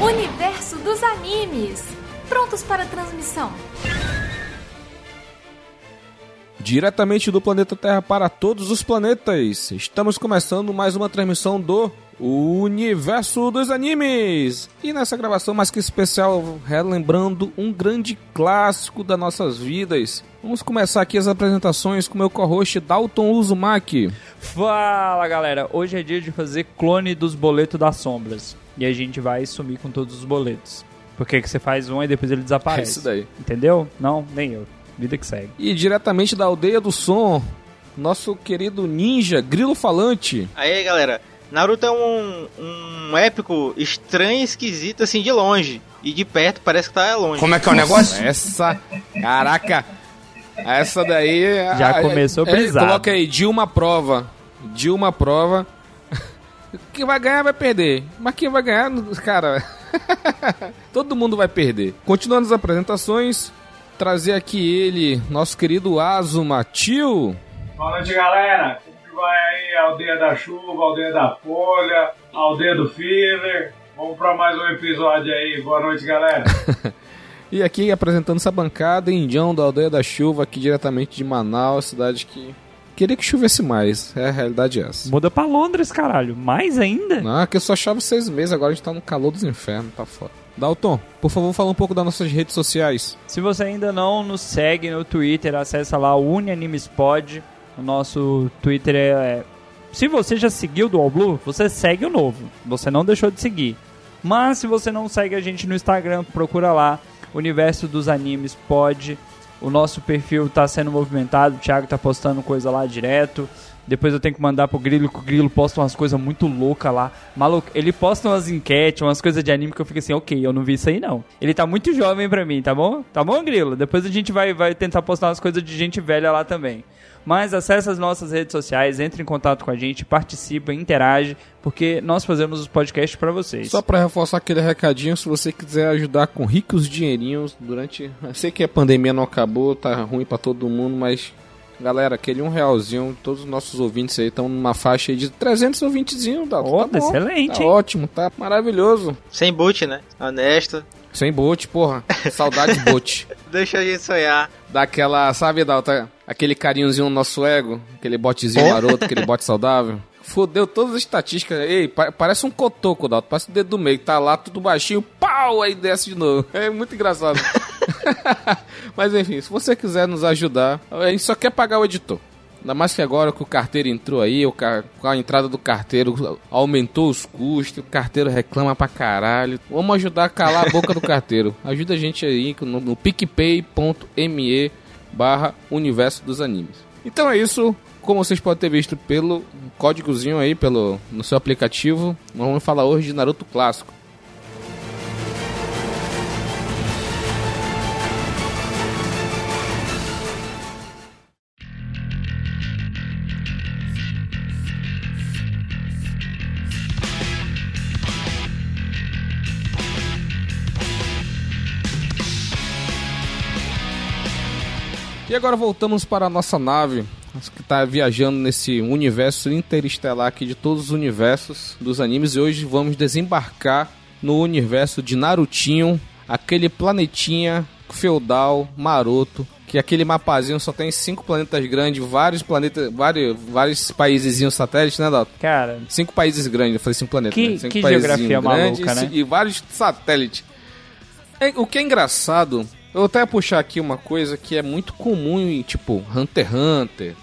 Universo dos animes. Prontos para transmissão. Diretamente do planeta Terra para todos os planetas. Estamos começando mais uma transmissão do Universo dos Animes. E nessa gravação mais que especial, relembrando um grande clássico das nossas vidas. Vamos começar aqui as apresentações com meu co-host Dalton Uzumaki. Fala galera, hoje é dia de fazer clone dos boletos das sombras. E a gente vai sumir com todos os boletos. Porque que você faz um e depois ele desaparece. É isso daí. Entendeu? Não, nem eu. Vida que segue. E diretamente da aldeia do som, nosso querido ninja Grilo Falante. Aí, galera, Naruto é um, um épico estranho e esquisito, assim, de longe. E de perto parece que tá longe. Como é que é o negócio? Essa. Caraca! Essa daí. Já começou é, brisado. Coloca aí, Dilma prova. Dilma prova. Quem vai ganhar vai perder. Mas quem vai ganhar, cara. Todo mundo vai perder. Continuando as apresentações, trazer aqui ele, nosso querido Azuma Tio. Boa noite, galera. Como que vai aí? Aldeia da Chuva, Aldeia da Folha, Aldeia do Filler. Vamos para mais um episódio aí. Boa noite, galera. E aqui apresentando essa bancada, Indião da Aldeia da Chuva, aqui diretamente de Manaus, cidade que queria que chovesse mais. É a realidade é essa. Muda pra Londres, caralho. Mais ainda? Não, que só chove seis meses, agora a gente tá no calor dos infernos, tá foda. Dalton, por favor, fala um pouco das nossas redes sociais. Se você ainda não nos segue no Twitter, acessa lá o UniAnimesPod. O nosso Twitter é, é... Se você já seguiu do All Blue, você segue o novo. Você não deixou de seguir. Mas se você não segue a gente no Instagram, procura lá Universo dos Animes Pod. O nosso perfil tá sendo movimentado, o Thiago tá postando coisa lá direto. Depois eu tenho que mandar pro Grilo, que o Grilo posta umas coisas muito loucas lá. Maluco, ele posta umas enquetes, umas coisas de anime que eu fico assim, ok, eu não vi isso aí não. Ele tá muito jovem pra mim, tá bom? Tá bom, Grilo? Depois a gente vai, vai tentar postar umas coisas de gente velha lá também. Mas acesse as nossas redes sociais, entre em contato com a gente, participa, interage, porque nós fazemos os podcasts pra vocês. Só pra reforçar aquele recadinho, se você quiser ajudar com ricos dinheirinhos durante. Eu sei que a pandemia não acabou, tá ruim pra todo mundo, mas. Galera, aquele um realzinho, todos os nossos ouvintes aí estão numa faixa aí de 300 ouvintezinhos, tá, Ó, tá bom, excelente, Tá hein? ótimo, tá maravilhoso. Sem boot, né? Honesto. Sem bote, porra. Saudades bote. Deixa a gente sonhar. Daquela, sabe, Dalta? Aquele carinhozinho no nosso ego, aquele botezinho maroto, aquele bote saudável. Fodeu todas as estatísticas. Ei, pa- parece um cotoco, Dalton. Parece o dedo do meio. Tá lá tudo baixinho, pau, aí desce de novo. É muito engraçado. Mas enfim, se você quiser nos ajudar, a gente só quer pagar o editor. Ainda mais que agora que o carteiro entrou aí, o com a entrada do carteiro aumentou os custos, o carteiro reclama pra caralho. Vamos ajudar a calar a boca do carteiro. Ajuda a gente aí no, no picpay.me barra universo dos animes. Então é isso. Como vocês podem ter visto pelo códigozinho aí, pelo, no seu aplicativo, vamos falar hoje de Naruto Clássico. E agora voltamos para a nossa nave, que está viajando nesse universo interestelar aqui de todos os universos dos animes. E hoje vamos desembarcar no universo de Narutinho, aquele planetinha feudal, maroto, que aquele mapazinho só tem cinco planetas grandes, vários planetas, vários, vários países satélites, né, Dalton? Cara, Cinco países grandes, eu falei cinco planetas. Que- né? Cinco que paísezinhos geografia maluca, grandes né? E vários satélites. É, o que é engraçado, eu vou até puxar aqui uma coisa que é muito comum em, tipo, Hunter x Hunter.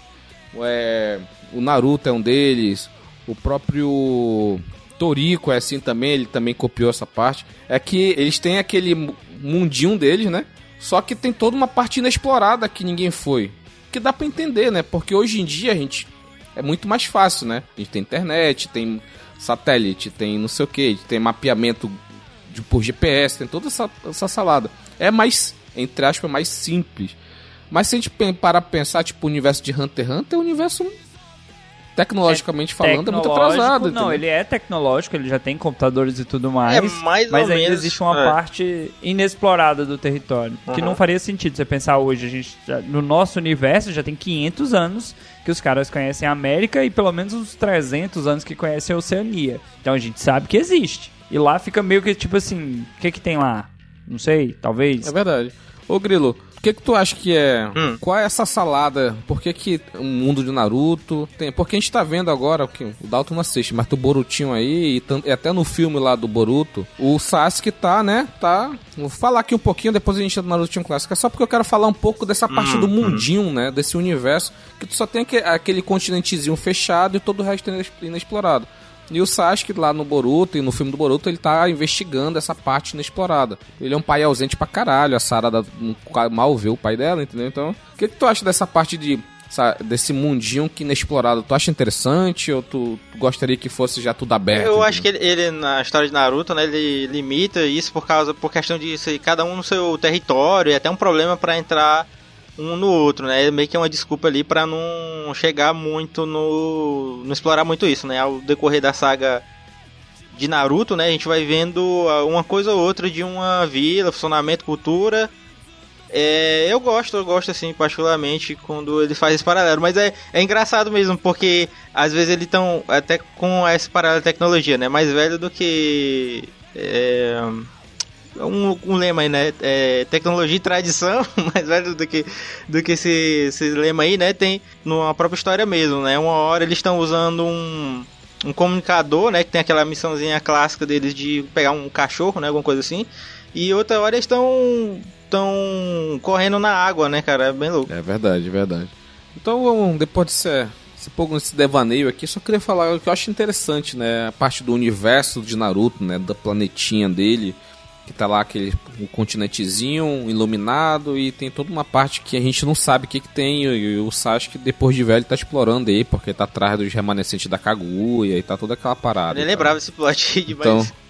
É, o Naruto é um deles. O próprio Toriko é assim também, ele também copiou essa parte. É que eles têm aquele mu- mundinho deles, né? Só que tem toda uma parte inexplorada que ninguém foi. Que dá pra entender, né? Porque hoje em dia a gente é muito mais fácil, né? A gente tem internet, tem satélite, tem não sei o que, tem mapeamento de, por GPS, tem toda essa, essa salada. É mais, entre aspas, mais simples. Mas se a gente parar pra pensar, tipo, o universo de Hunter x Hunter é um universo tecnologicamente falando, é muito atrasado. Não, entendeu? ele é tecnológico, ele já tem computadores e tudo mais. É, mais mas ou ainda menos, existe uma é. parte inexplorada do território. Que Uhum. não faria sentido você pensar hoje. A gente, já- no nosso universo já tem 500 anos que os caras conhecem a América e pelo menos uns 300 anos que conhecem a Oceania. Então a gente sabe que existe. E lá fica meio que tipo assim: o que, que tem lá? Não sei, talvez. É verdade. Ô Grilo, que que tu acha que é? Hum. Qual é essa salada? Por que que o mundo de Naruto tem? Porque a gente tá vendo agora que o Dalton não assiste, mas o Borutinho aí e, até no filme lá do Boruto, o Sasuke tá, né? Tá. Vou falar aqui um pouquinho, depois a gente entra no Narutinho clássico. É só porque eu quero falar um pouco dessa parte do mundinho, né? Desse universo que tu só tem aque- aquele continentezinho fechado e todo o resto inex- inexplorado. E o Sasuke lá no Boruto e no filme do Boruto, ele tá investigando essa parte inexplorada. Ele é um pai ausente pra caralho, a Sarada não- mal vê o pai dela, entendeu? Então, o que, que tu acha dessa parte de desse mundinho que inexplorado? Tu acha interessante ou tu, tu gostaria que fosse já tudo aberto? Eu acho que ele, ele, na história de Naruto, né, ele limita isso por causa por questão de ser cada um no seu território e até um problema pra entrar um no outro, né? Meio que é uma desculpa ali pra não chegar muito no não explorar muito isso, né? Ao decorrer da saga de Naruto, né, a gente vai vendo uma coisa ou outra de uma vila, funcionamento, cultura. É, eu gosto, eu gosto assim, particularmente, quando ele faz esse paralelo. Mas é, é engraçado mesmo, porque às vezes ele tão, até com esse paralelo de tecnologia, né? Mais velho do que. É, um, um lema aí, né? É, tecnologia e tradição, mais velho do que, do que esse, esse lema aí, né? Tem numa própria história mesmo, né? Uma hora eles estão usando um, um comunicador, né? Que tem aquela missãozinha clássica deles de pegar um cachorro, né? Alguma coisa assim. E outra hora eles estão estão correndo na água, né, cara? É bem louco. É verdade, verdade. Então, depois desse, esse pouco desse devaneio aqui, só queria falar o que eu acho interessante, né? A parte do universo de Naruto, né? Da planetinha dele, que tá lá aquele um continentezinho iluminado e tem toda uma parte que a gente não sabe o que que tem e o Sasuke depois de velho tá explorando aí, porque tá atrás dos remanescentes da Kaguya e tá toda aquela parada. Eu nem tal. lembrava desse plot aí demais. Então-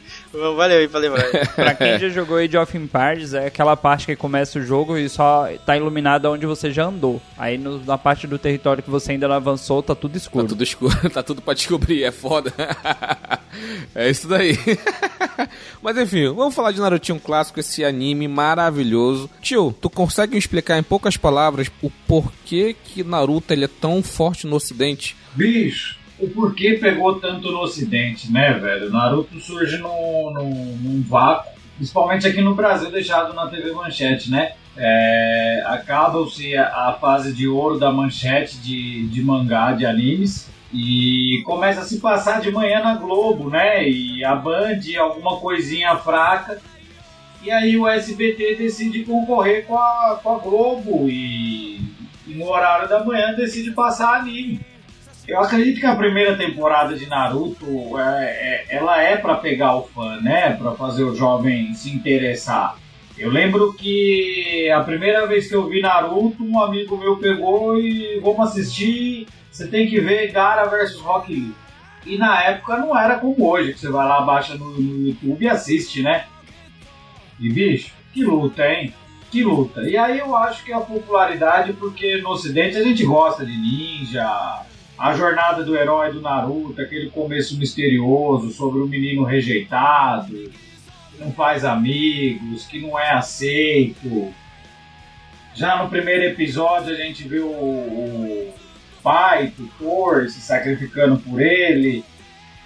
Valeu aí pra lembrar. Pra quem já jogou Age of Empires, é aquela parte que começa o jogo e só tá iluminado onde você já andou. Aí no- na parte do território que você ainda não avançou, tá tudo Tá escuro. tudo escuro, tá tudo pra descobrir, é foda. é isso daí. Mas enfim, vamos falar de Narutinho clássico, esse anime maravilhoso. Tio, tu consegue explicar em poucas palavras o porquê que Naruto ele é tão forte no ocidente? Bicho, o porquê pegou tanto no ocidente, né, velho? Naruto surge num, num, num vácuo, principalmente aqui no Brasil, deixado na TV Manchete, né? É, Acaba-se a, a fase de ouro da manchete de, de mangá, de animes, e começa a se passar de manhã na Globo, né? E a Band, alguma coisinha fraca. E aí o SBT decide concorrer com a, com a Globo e, e no horário da manhã decide passar anime. Eu acredito que a primeira temporada de Naruto é, é- ela é pra pegar o fã, né? Pra fazer o jovem se interessar. Eu lembro que a primeira vez que eu vi Naruto, um amigo meu pegou e vamos assistir. Você tem que ver Gara versus Rock Lee. E na época não era como hoje, que você vai lá, baixa no, no YouTube e assiste, né? E bicho, que luta, hein? Que luta. E aí eu acho que a popularidade, porque no ocidente a gente gosta de ninja, a jornada do herói do Naruto, aquele começo misterioso sobre o menino rejeitado, que não faz amigos, que não é aceito. Já no primeiro episódio a gente viu o, o pai, se sacrificando por ele.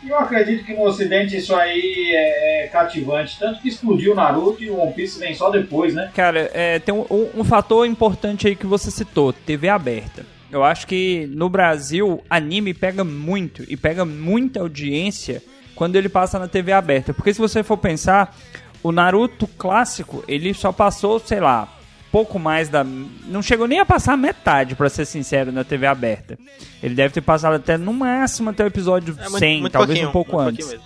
E eu acredito que no ocidente isso aí é, é cativante. Tanto que explodiu o Naruto e o One Piece vem só depois, né? Cara, é, tem um, um- um fator importante aí que você citou, TV aberta. Eu acho que no Brasil, anime pega muito e pega muita audiência quando ele passa na TV aberta. Porque se você for pensar, o Naruto clássico, ele só passou, sei lá, pouco mais da. Não chegou nem a passar metade, pra ser sincero, na TV aberta. Ele deve ter passado até no máximo até o episódio É muito- 100, muito talvez pouquinho, um pouco muito antes.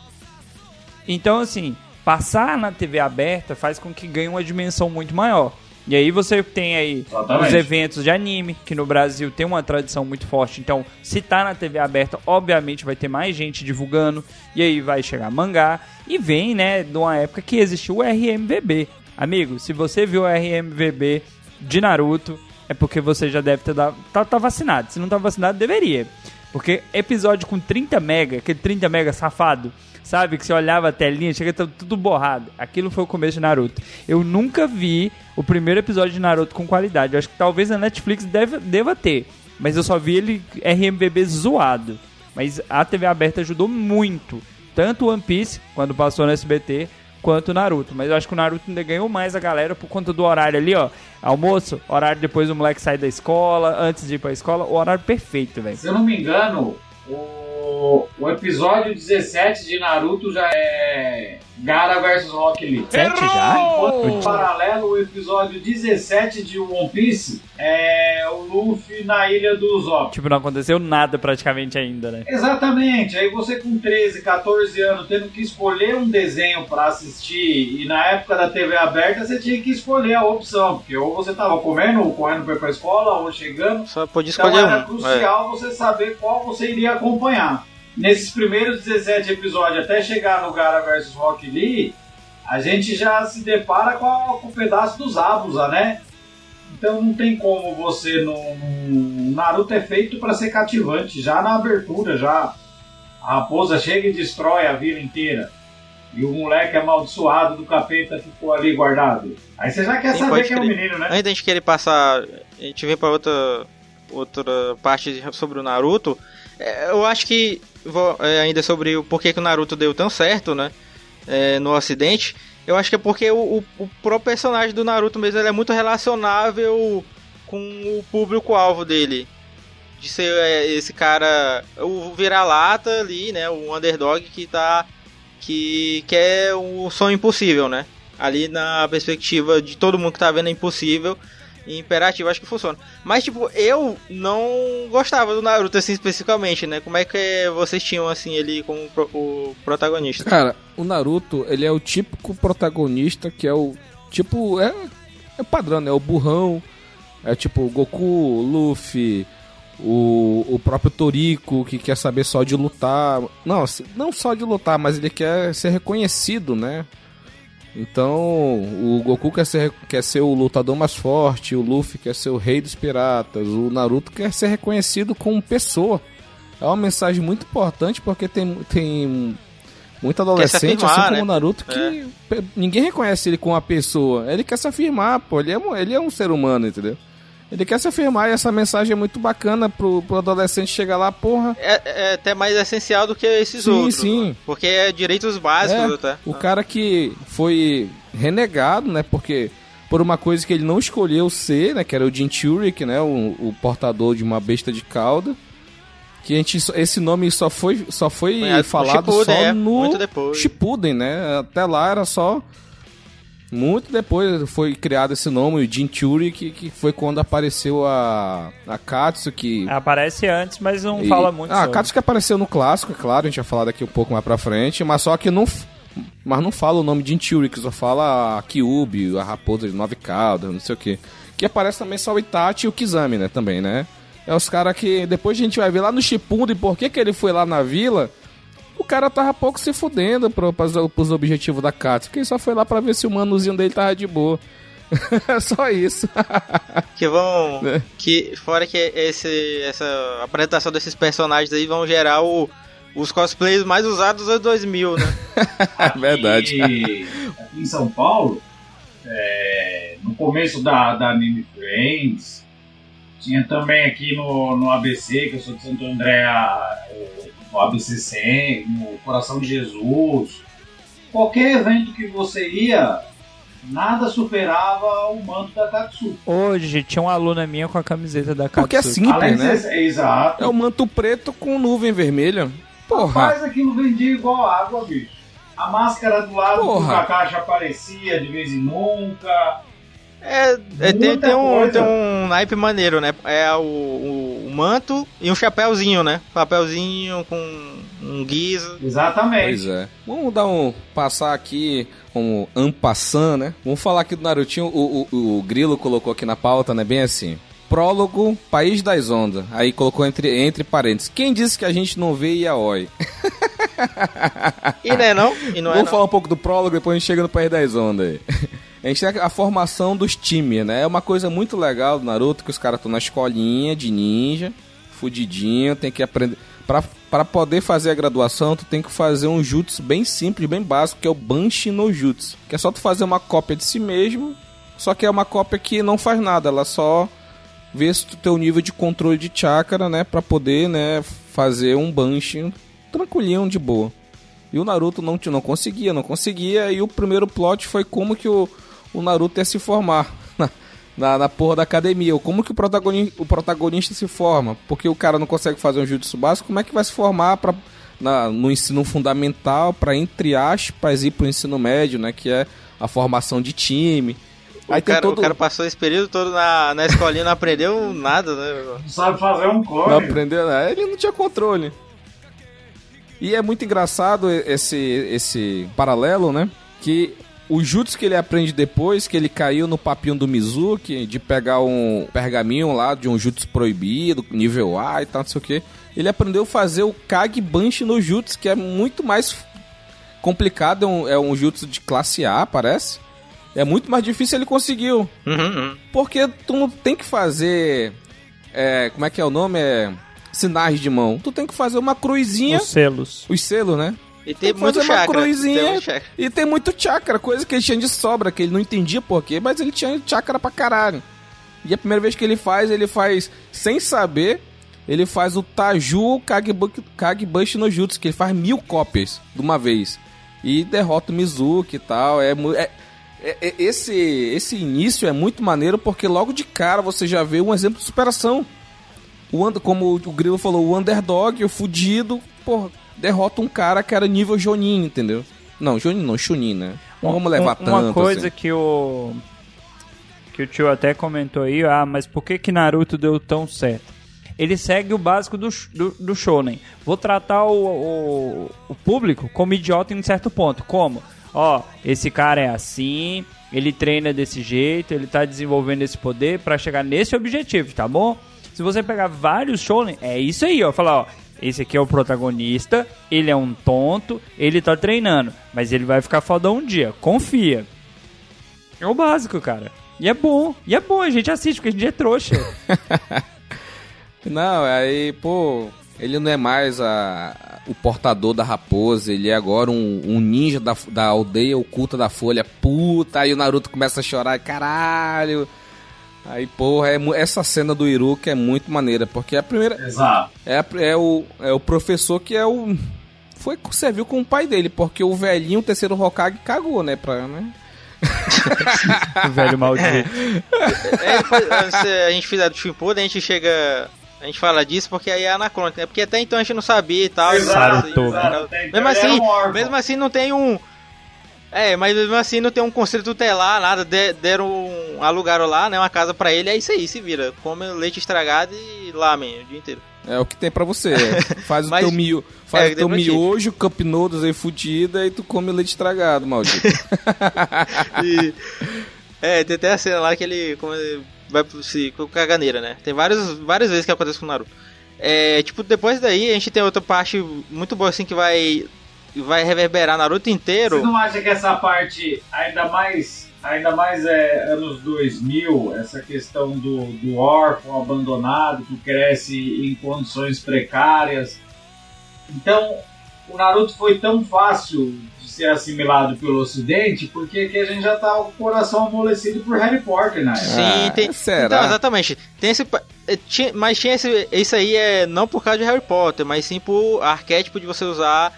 Então, assim, passar na TV aberta faz com que ganhe uma dimensão muito maior. E aí você tem aí Exatamente. os eventos de anime, que no Brasil tem uma tradição muito forte. Então, se tá na TV aberta, obviamente vai ter mais gente divulgando. E aí vai chegar mangá. E vem, né, de uma época que existiu o RMVB. Amigo, se você viu o RMVB de Naruto, é porque você já deve ter dado, tá, tá vacinado. Se não tá vacinado, deveria. Porque episódio com 30 mega, aquele 30 mega safado, sabe? Que você olhava a telinha, chega tudo borrado. Aquilo foi o começo de Naruto. Eu nunca vi o primeiro episódio de Naruto com qualidade. Eu acho que talvez a Netflix deve, deva ter. Mas eu só vi ele RMVB zoado. Mas a TV aberta ajudou muito. Tanto One Piece, quando passou no SBT, quanto o Naruto. Mas eu acho que o Naruto ainda ganhou mais a galera por conta do horário ali, ó. Almoço, horário depois o moleque sai da escola, antes de ir pra escola, o horário perfeito, velho. Se eu não me engano, o, o episódio 17 de Naruto já é Gara vs Rock Lee. Sete já? Enquanto, em paralelo, o episódio 17 de One Piece é o Luffy na ilha do Zop. Tipo, não aconteceu nada praticamente ainda, né? Exatamente. Aí você com 13, 14 anos tendo que escolher um desenho pra assistir e na época da TV aberta você tinha que escolher a opção, porque ou você tava comendo, ou correndo pra ir pra escola, ou chegando. Só podia Então escolher era um. É. crucial você saber qual você iria acompanhar. Nesses primeiros 17 episódios, até chegar no Gara vs Rock Lee, a gente já se depara com, a- com o pedaço dos Abusa, né? Então não tem como você no, no Naruto é feito para ser cativante, já na abertura, já a raposa chega e destrói a vila inteira. E o moleque amaldiçoado do capeta ficou ali guardado. Aí você já quer Sim, saber quem é o menino, né? Antes da gente querer passar, a gente vem pra outra, outra parte sobre o Naruto. é, Eu acho que, é, ainda sobre o porquê que o Naruto deu tão certo, né? é, no ocidente, eu acho que é porque o, o, o próprio personagem do Naruto mesmo é muito relacionável com o público-alvo dele. De ser é, esse cara, o vira-lata ali, né? O underdog que tá. que quer o sonho impossível, né? Ali na perspectiva de todo mundo que tá vendo é impossível. Imperativo, acho que funciona. Mas, tipo, eu não gostava do Naruto, assim, especificamente, né? Como é que vocês tinham, assim, ele como pro- o protagonista? Cara, o Naruto, ele é o típico protagonista que é o. Tipo, é, é padrão, né? O burrão. É tipo Goku, Luffy, o, o próprio Toriko, que quer saber só de lutar. Não, não só de lutar, mas ele quer ser reconhecido, né? Então, o Goku quer ser, quer ser o lutador mais forte, o Luffy quer ser o rei dos piratas, o Naruto quer ser reconhecido como pessoa. É uma mensagem muito importante porque tem, tem muito adolescente, afirmar, assim como né? o Naruto, que pe- ninguém reconhece ele como uma pessoa. Ele quer se afirmar, pô. Ele é, ele é um ser humano, entendeu? Ele quer se afirmar e essa mensagem é muito bacana pro, pro adolescente chegar lá, porra. É, é até mais essencial do que esses Sim, outros. sim. né? Porque é direitos básicos É, até. O cara que foi renegado, né? Porque por uma coisa que ele não escolheu ser, né? Que era o Jinchuriki, né? O, o portador de uma besta de cauda. Que a gente, esse nome só foi, só foi falado Shippuden, só é, no. Shippuden, né? Até lá era só muito depois foi criado esse nome, o Jinchuriki, que foi quando apareceu a a Katsuki. Aparece antes, mas não E- fala muito Ah, a. Katsuki apareceu no clássico, é claro, a gente vai falar daqui um pouco mais pra frente, mas só que não. Mas não fala o nome de Inchuriki, só fala a Kyubi, a raposa de nove caudas, não sei o que. Que aparece também só o Itachi e o Kizami, né, também, né? É os caras que depois a gente vai ver lá no Shippuden por que, que ele foi lá na vila. O cara tava pouco se fudendo pro, pros, pros objetivos da Katsuki, ele só foi lá pra ver se o manuzinho dele tava de boa. só isso. Que vão. É. Que fora que esse, essa apresentação desses personagens aí vão gerar o, os cosplays mais usados dos anos 2000, né? Verdade. Aqui, aqui em São Paulo, é, no começo da, da Anime Friends, tinha também aqui no, no ABC, que eu sou de Santo André, a- o, o ABC 100, no Coração de Jesus. Qualquer evento que você ia, nada superava o manto da Katsu. Hoje tinha uma aluna minha com a camiseta da Porque é simples, Além de né? ser- exato. É o manto preto com nuvem vermelha. Porra. Rapaz, aquilo vendia igual água, bicho. A máscara do lado Porra. do Kakashi aparecia de vez em nunca. É, é, tem, tem, um, coisa. tem um naipe maneiro, né? É o, o, o manto e um chapéuzinho, né? Papelzinho com um guiso. Exatamente. Pois é. Vamos dar um. passar aqui como ampassan, né? Vamos falar aqui do Narutinho. O, o, o Grilo colocou aqui na pauta, né? Bem assim. Prólogo, País das Ondas. Aí colocou entre, entre parênteses. Quem disse que a gente não vê Yaoi? E não é não? E não é Vamos não. falar um pouco do prólogo, depois a gente chega no País das Ondas aí. A gente tem a formação dos times, né? É uma coisa muito legal do Naruto, que os caras estão na escolinha de ninja, fudidinho, tem que aprender. Pra, pra poder fazer a graduação, tu tem que fazer um jutsu bem simples, bem básico, que é o Banshi no Jutsu. Que é só tu fazer uma cópia de si mesmo, só que é uma cópia que não faz nada, ela só vê se tu tem o nível de controle de chakra, né, pra poder, né, fazer um Banshi tranquilinho, de boa. E o Naruto não, não conseguia, não conseguia, e o primeiro plot foi como que o, o Naruto ia se formar na, na porra da academia. Ou como que o protagonista, o protagonista se forma? Porque o cara não consegue fazer um jutsu básico, como é que vai se formar pra, na, no ensino fundamental para entre aspas, ir pro ensino médio, né? Que é a formação de time. O, Aí cara, todo... o cara passou esse período todo na, na escolinha não aprendeu nada, né? Não sabe fazer um clone. Não aprendeu nada. Ele não tinha controle. E é muito engraçado esse, esse paralelo, né? Que o jutsu que ele aprende depois, que ele caiu no papinho do Mizuki, de pegar um pergaminho lá de um jutsu proibido, nível A e tal, não sei o que. Ele aprendeu a fazer o Kage Banshi no jutsu, que é muito mais complicado, é um, é um jutsu de classe A, parece. É muito mais difícil ele conseguiu. Uhum, uhum. Porque tu não tem que fazer. É, como é que é o nome? É sinais de mão. Tu tem que fazer uma cruzinha. Os selos. Os selos, né? E tem, tem muito chakra. uma cruzinha. Tem e tem muito chakra, coisa que ele tinha de sobra, que ele não entendia porquê, mas ele tinha chakra pra caralho. E a primeira vez que ele faz, ele faz sem saber. Ele faz o Taju Kagebushi no Jutsu, que ele faz mil cópias de uma vez. E derrota o Mizuki e tal. É, é, é, é, esse, esse início é muito maneiro porque logo de cara você já vê um exemplo de superação o, como o Grilo falou, o underdog, o fudido, porra, derrota um cara que era nível Jonin, entendeu? Não, Jonin não, Chunin, né? Não vamos levar uma, tanto Uma coisa assim. que o... Que o tio até comentou aí, ah, mas por que que Naruto deu tão certo? Ele segue o básico do, do, do shonen. Vou tratar o, o, o público como idiota em um certo ponto. Como? Ó, esse cara é assim, ele treina desse jeito, ele tá desenvolvendo esse poder para chegar nesse objetivo, tá bom? Se você pegar vários shonen, é isso aí, ó. Falar, ó, esse aqui é o protagonista, ele é um tonto, ele tá treinando, mas ele vai ficar fodão um dia, confia. É o básico, cara. E é bom, e é bom, a gente assiste, porque a gente é trouxa. não, aí, pô, ele não é mais a, o portador da raposa, ele é agora um, um ninja da, da aldeia oculta da folha. Puta, aí o Naruto começa a chorar, caralho. Aí, porra, é, essa cena do Iruka é muito maneira, porque é a primeira. Exato. É, é, o, é o professor que é o. Foi serviu com o pai dele, porque o velhinho, o terceiro Hokage, cagou, né? Pra, né? o velho maldito. É, se a gente fizer do Shippuden, a gente chega a gente fala disso porque aí é anacrônico, né? Porque até então a gente não sabia e tal. Exato, e, exato. Mesmo assim, mesmo assim não tem um é, mas mesmo assim não tem um conselho tutelar, nada. De, deram um, alugaram lá, né? Uma casa pra ele, é isso aí, se vira. Come leite estragado e lamen o dia inteiro. É o que tem pra você. É. Faz mas, o teu, mio, faz é, o teu miojo, cup noodles aí fudida e tu come leite estragado, maldito. e, é, tem até a cena lá que ele, como ele vai se, com caganeira, né? Tem várias, várias vezes que acontece com o Naruto. É, tipo, depois daí a gente tem outra parte muito boa assim que vai vai reverberar Naruto inteiro. Você não acha que essa parte, ainda mais, ainda mais é anos 2000, essa questão do, do órfão abandonado que cresce em condições precárias. Então, o Naruto foi tão fácil de ser assimilado pelo Ocidente porque aqui a gente já tá com o coração amolecido por Harry Potter, né? Sim, tem. Ah, será? Então, exatamente. Tem esse. Eh, tinha, mas tinha esse. Isso aí é não por causa de Harry Potter, mas sim por arquétipo de você usar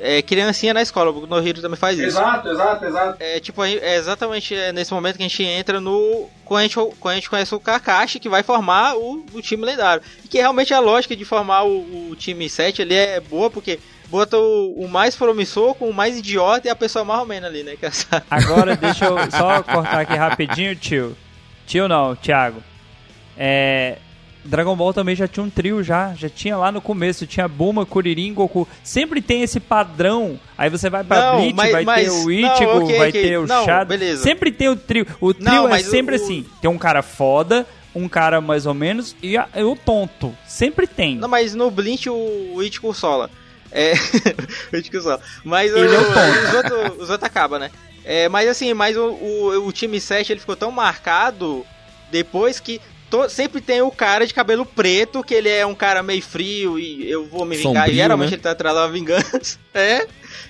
é, criancinha na escola. O Nohiro também faz isso. Exato, exato, exato. É tipo, é exatamente nesse momento que a gente entra no. Quando a gente, quando a gente conhece o Kakashi, que vai formar o, o time lendário. E que realmente a lógica de formar o, o time 7 ali é boa, porque bota o, o, mais promissor com o mais idiota e a pessoa mais ou menos ali, né? Que é essa... Agora deixa eu só cortar aqui rapidinho, tio. Tio não, Thiago. É, Dragon Ball também já tinha um trio já, já tinha lá no começo, tinha Buma, Kuririn, Goku. Sempre tem esse padrão. Aí você vai pra não, Bleach, mas, vai mas, ter o Ichigo, não, okay, vai okay. ter o não, Shadow. Beleza. Sempre tem o trio. O trio é sempre o... assim, tem um cara foda, um cara mais ou menos e, a, o tonto. Sempre tem. Não, mas no Bleach o, o Ichigo sola. É, o Ichigo sola. Mas Ele o, é o tonto. Os outros, os outros acabam, né? É, mas assim, mas o, o, o time 7 ele ficou tão marcado depois que to- sempre tem o cara de cabelo preto, que ele é um cara meio frio e eu vou me vingar. Sombrio, e geralmente né? ele tá atrás da vingança. É.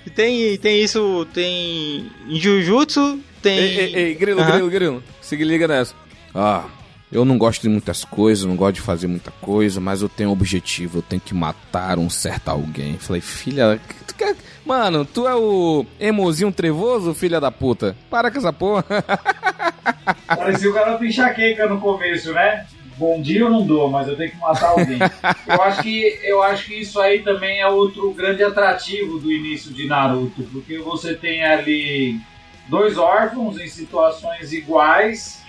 E tem, tem isso, tem. Em Jujutsu, tem. Ei, ei, ei, grilo, Aham. grilo, grilo. Se liga nessa. Ah, eu não gosto de muitas coisas, não gosto de fazer muita coisa, mas eu tenho um objetivo, eu tenho que matar um certo alguém. Falei, filha, tu quer... Mano, tu é o emozinho trevoso, filha da puta? Para com essa porra. Parecia o garoto enxaqueca no começo, né? Bom dia eu não dou, mas eu tenho que matar alguém. eu, acho que, eu acho que isso aí também é outro grande atrativo do início de Naruto, porque você tem ali dois órfãos em situações iguais,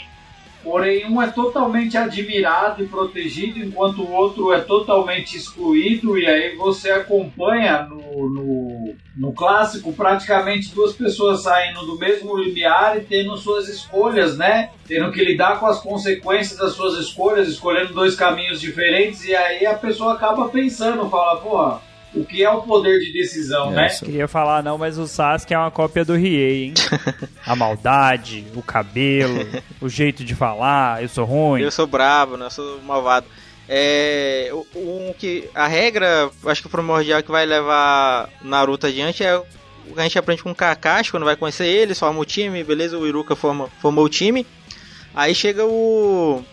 porém um é totalmente admirado e protegido, enquanto o outro é totalmente excluído, e aí você acompanha no, no, no clássico praticamente duas pessoas saindo do mesmo limiar e tendo suas escolhas, né? Tendo que lidar com as consequências das suas escolhas, escolhendo dois caminhos diferentes, e aí a pessoa acaba pensando, fala, porra, o que é o poder de decisão, né? Essa. Queria falar não, mas o Sasuke é uma cópia do Riei, hein? A maldade, o cabelo, o jeito de falar, eu sou ruim. Eu sou brabo, né? Eu sou malvado. É. o- Um que. A regra, acho que o primordial que vai levar Naruto adiante é o que a gente aprende com o Kakashi quando vai conhecer ele, forma o time, beleza? O Iruka forma, formou o time. Aí chega o.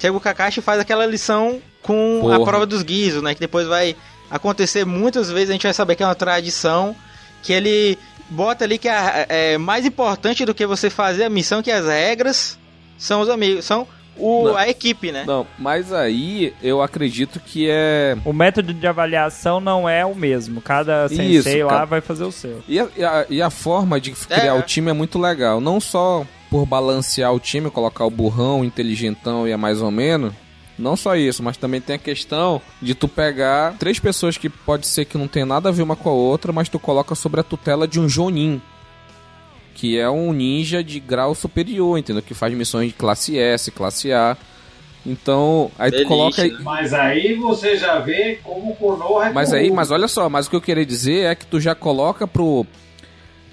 Chega o Kakashi e faz aquela lição com a Porra. prova dos guizos, né? Que depois vai acontecer muitas vezes, a gente vai saber que é uma tradição. Que ele bota ali que é, é mais importante do que você fazer a missão, que as regras são os amigos, são o, Não. a equipe, né? Não, mas aí eu acredito que é. O método de avaliação não é o mesmo. Cada Isso, sensei lá cara. vai fazer o seu. E a, e a- e a forma de criar É. o time é muito legal. Não só por balancear o time, colocar o burrão, o inteligentão e a mais ou menos. Não só isso, mas também tem a questão de tu pegar três pessoas que pode ser que não tenha nada a ver uma com a outra, mas tu coloca sobre a tutela de um Jonin. Que é um ninja de grau superior, entendeu? Que faz missões de classe S, classe A. Então, aí tu Elite, coloca aí? Mas aí você já vê como o Konoha é mas aí, mas olha só, mas o que eu queria dizer é que tu já coloca pro.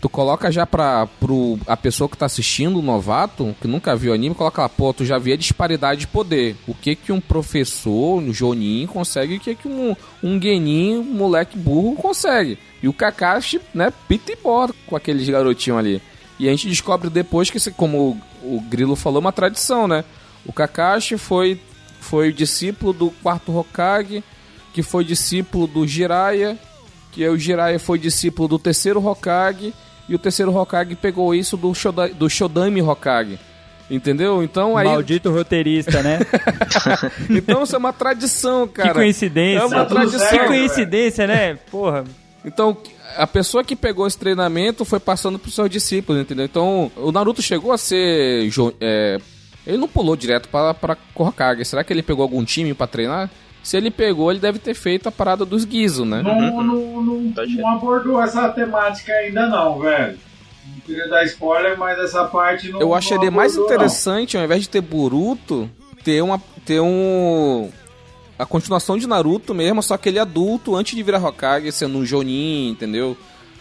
Tu coloca já pra pro, a pessoa que tá assistindo, o novato, que nunca viu anime, coloca lá, pô, tu já vê a disparidade de poder. O que que um professor, um Jonin, consegue o que que um, um Genin, um moleque burro, consegue. E o Kakashi, né, pita e bora com aqueles garotinhos ali. E a gente descobre depois que, como o, o Grilo falou, é uma tradição, né? O Kakashi foi, foi discípulo do quarto Hokage, que foi discípulo do Jiraiya, que o Jiraiya foi discípulo do terceiro Hokage, e o terceiro Hokage pegou isso do, Shoda, do Shodami Hokage. Entendeu? Então aí. Maldito roteirista, né? Então isso é uma tradição, cara. que coincidência. É uma tradição. certo, Que coincidência, né? Porra. Então, a pessoa que pegou esse treinamento foi passando pros seus discípulos, entendeu? Então, o Naruto chegou a ser. é, ele não pulou direto pra, pra Hokage. Será que ele pegou algum time pra treinar? Se ele pegou, ele deve ter feito a parada dos Guizo, né? Não, não, não, Tá não abordou essa temática ainda não, velho. Não queria dar spoiler, mas essa parte não Eu acharia não mais abordou, interessante, ao invés de ter Boruto, ter uma. ter um. A continuação de Naruto mesmo, só que ele adulto, antes de virar Hokage, sendo um Jonin, entendeu?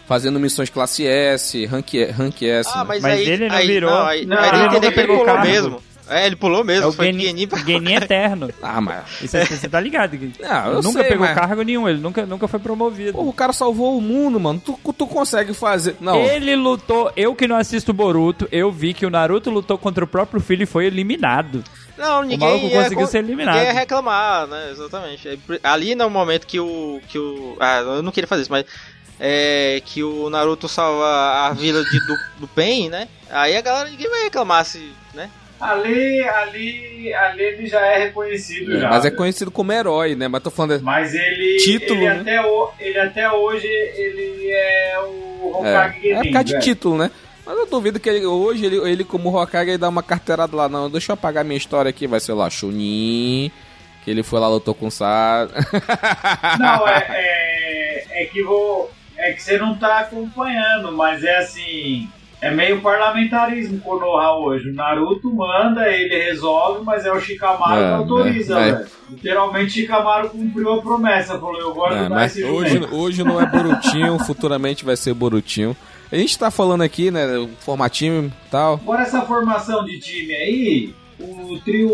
Fazendo missões classe S, rank, rank S. Ah, né? mas, Mas aí, ele não aí, virou. Não, aí, Não, aí ele ele pegou cargo. mesmo. É, ele pulou mesmo, É o foi eterno. Ah, mas. Isso aí você tá ligado? Não, eu ele nunca sei, pegou mas- cargo nenhum, ele nunca, nunca foi promovido. Pô, o cara salvou o mundo, mano. Tu, tu consegue fazer. Não. Ele lutou, eu que não assisto Boruto, eu vi que o Naruto lutou contra o próprio filho e foi eliminado. Não, ninguém maluco ia, conseguiu con- ser eliminado. Ninguém ia reclamar, né? Exatamente. É, Ali no momento que o. Que o ah, eu não queria fazer isso, mas. É, que o Naruto salva a vila de, do, do Pen, né? Aí a galera, ninguém vai reclamar se. né? Ali, ali, ali ele já é reconhecido já. mas é conhecido como herói, né? Mas tô falando. Mas ele, Título, ele, né? até o- ele até hoje ele é o É, Hokage é por Genin, causa de título, né? Mas eu duvido que ele, hoje ele, ele como Hokage ele dá uma carteirada lá. Não, deixa eu apagar minha história aqui. Vai ser lá, Chunin. Que ele foi lá, lutou com o Sar. Não, é, é, é que vou. É que você não tá acompanhando, mas é assim. É meio parlamentarismo Konoha hoje. O Naruto manda, ele resolve, mas é o Shikamaru É, que autoriza, é, é. velho. Literalmente, Shikamaru cumpriu a promessa. Falou, eu gosto É, mas esse hoje, hoje não é Borutinho, futuramente vai ser Borutinho. A gente tá falando aqui, né? O formatinho e tal. Agora, essa formação de time aí, o trio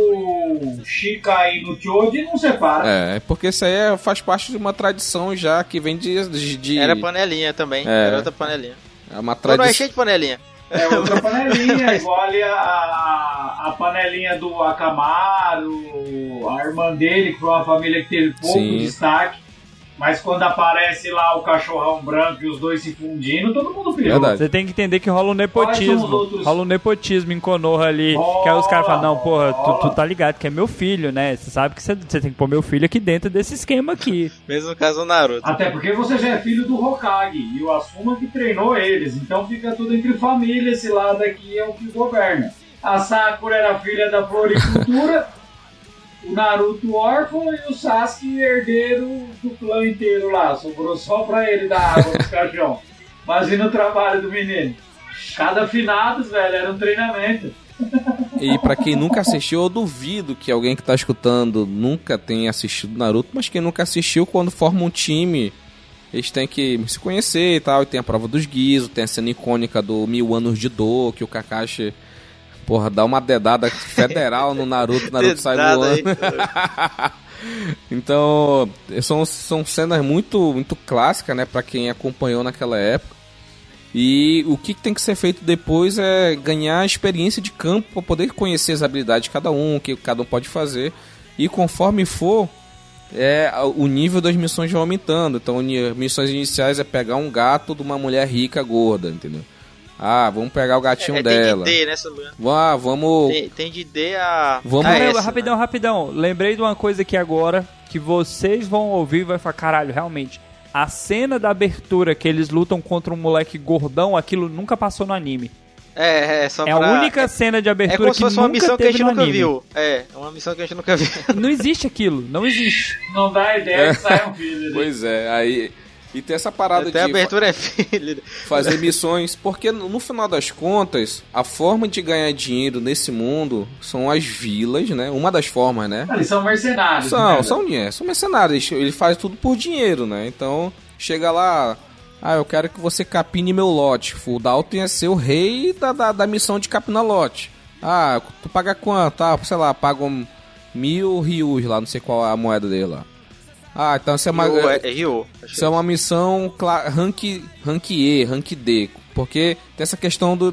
Shika e no Choji não separa. É, porque isso aí é- faz parte de uma tradição já que vem de. de, de- Era panelinha também. É. Era outra panelinha. É uma Ou não, é tradição. cheio de panelinha. É outra panelinha, igual ali a, a, panelinha do Akamaru, a irmã dele, que foi uma família que teve pouco Sim. destaque. Mas quando aparece lá o cachorrão branco e os dois se fundindo, todo mundo pirou. Verdade. Você tem que entender que rola um nepotismo. os outros? Rola um nepotismo em Konoha ali. Rola, que aí os caras falam, não, porra, tu, tu tá ligado que é meu filho, né? Você sabe que você, você tem que pôr meu filho aqui dentro desse esquema aqui. Mesmo no caso do Naruto. Até porque você já é filho do Hokage e o Asuma que treinou eles, então fica tudo entre família, esse lado aqui é o que governa. A Sakura era filha da floricultura, o Naruto órfão e o Sasuke herdeiro do clã inteiro lá, sobrou só pra ele dar água no caixão. Imagina o trabalho do menino. Cada finados, velho, era um treinamento. E pra quem nunca assistiu, eu duvido que alguém que tá escutando nunca tenha assistido Naruto, mas quem nunca assistiu, quando forma um time, eles têm que se conhecer e tal. E tem a prova dos Guizo, tem a cena icônica do Mil Anos de Dor, que o Kakashi, porra, dá uma dedada federal no Naruto, o Naruto sai voando. Então, são, são cenas muito, muito clássicas, né, pra quem acompanhou naquela época. E o que tem que ser feito depois é ganhar experiência de campo para poder conhecer as habilidades de cada um, o que cada um pode fazer. E conforme for, é, o nível das missões vai aumentando. Então, missões iniciais é pegar um gato de uma mulher rica gorda, entendeu? Ah, vamos pegar o gatinho É, tem dela. de D, né, se. Ah, vamos. Tem, tem de D a. Vamos- a S, rapidão, né? rapidão. Lembrei de uma coisa aqui agora que vocês vão ouvir e vai falar, caralho, realmente. A cena da abertura que eles lutam contra um moleque gordão, aquilo nunca passou no anime. É, é, só É a pra- única cena de É abertura como se que fosse uma nunca missão que a teve gente no nunca anime. viu. É, uma missão que a gente nunca viu. Não existe aquilo, não existe. Não dá ideia que sai um filho. né? Pois é, aí. E tem essa parada Até a de. abertura é filho. fazer missões, porque no final das contas, a forma de ganhar dinheiro nesse mundo são as vilas, né? Uma das formas, né? Eles são mercenários. São, né? são, é, são mercenários, ele faz tudo por dinheiro, né? Então, chega lá, ah, eu quero que você capine meu lote. O Dalton ia ser o rei da, da, da missão de capinar lote. Ah, tu paga quanto? Ah, sei lá, paga um mil rios lá, não sei qual é a moeda dele lá. Ah, então isso é uma... Ryo, é, é acho Isso é uma missão rank, rank E, rank D. Porque tem essa questão do.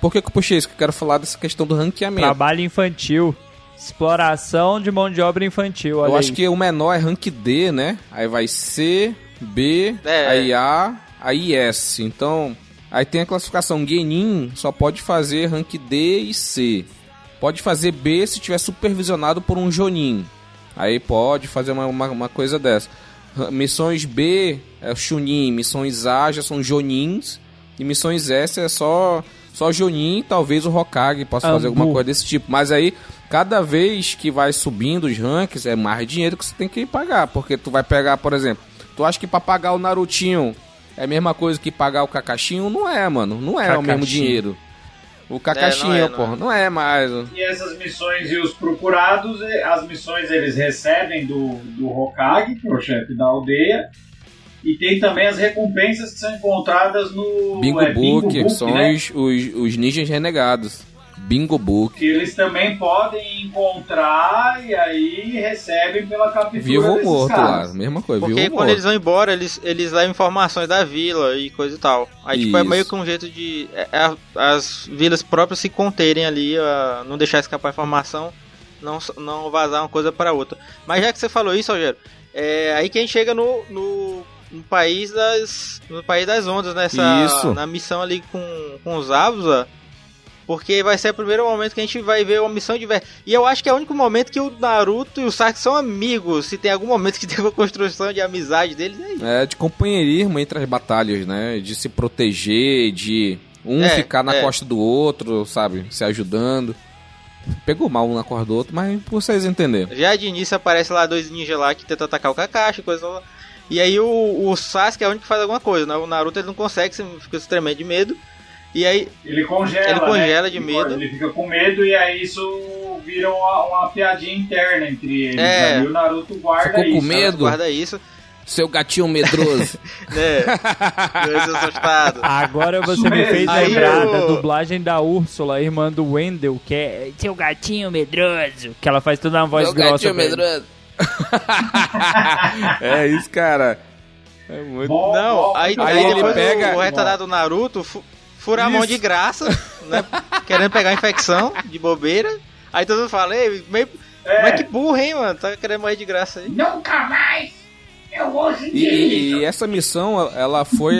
Por que, eu puxei isso? Que eu quero falar dessa questão do ranqueamento. Trabalho infantil. Exploração de mão de obra infantil. Olha eu acho aí. que o menor é rank D, né? Aí vai C, B, É. aí A, aí S. Então, aí tem a classificação. Genin só pode fazer rank D e C. Pode fazer B se tiver supervisionado por um Jonin. Aí pode fazer uma, uma, uma coisa dessa. Missões B é Chunin, missões A já são Jonins. E missões S é só só Jonin, talvez o Hokage possa fazer alguma coisa desse tipo. Mas aí, cada vez que vai subindo os ranks, é mais dinheiro que você tem que pagar. Porque tu vai pegar, por exemplo, tu acha que pra pagar o Narutinho é a mesma coisa que pagar o Kakashinho? Não é, mano. Não é o mesmo dinheiro. O Kakashinho, não é. porra, não é mais. E essas missões e os procurados, as missões eles recebem do, do Hokage, que é o chefe da aldeia, e tem também as recompensas que são encontradas no Bingo é, Book, que são né? os, os, os ninjas renegados. Bingo Book. Que eles também podem encontrar e aí recebem pela captura Vivo ou morto caras. lá, mesma coisa, Porque quando morto. eles vão embora, eles, eles levam informações da vila e coisa e tal. Aí, tipo, é meio que um jeito de. é- é as vilas próprias se conterem ali, a não deixar escapar informação, não, não vazar uma coisa para outra. Mas já que você falou isso, Rogério, é aí que a gente chega no, no, no país das. No país das ondas, nessa. Isso. Na missão ali com, com os Avusa. Porque vai ser o primeiro momento que a gente vai ver uma missão de verdade. E eu acho que é o único momento que o Naruto e o Sasuke são amigos. Se tem algum momento que tem uma construção de amizade deles, é isso. É de companheirismo entre as batalhas, né? De se proteger, de um É, ficar na é. costa do outro, sabe? Se ajudando. Pegou mal um na costa do outro, mas vocês entenderam. Já de início aparece lá dois ninjas lá que tentam atacar o Kakashi, coisa lá. E aí o, o Sasuke é o único que faz alguma coisa, né? O Naruto ele não consegue, fica se tremendo de medo. E aí, Ele congela. Ele congela né? de medo. Ele fica com medo e aí isso vira uma, uma piadinha interna entre eles. É. Aí o Naruto guarda Ficou com isso. medo? guarda isso. Seu gatinho medroso. né? Agora você me fez lembrar eu- da dublagem da Úrsula, irmã do Wendell, que é seu gatinho medroso. Que ela faz tudo na voz Seu grossa. gatinho medroso. é isso, cara. É muito... Bom, Não, bom, aí, muito aí bom, ele pega- o retardado Naruto fu- fura a mão Isso. de graça, né? querendo pegar a infecção de bobeira. Aí todo mundo fala, Ei, meio... É. mas que burro, hein, mano? Tá querendo morrer de graça aí. Nunca mais eu vou sentir E, e- isso. e essa missão, ela foi.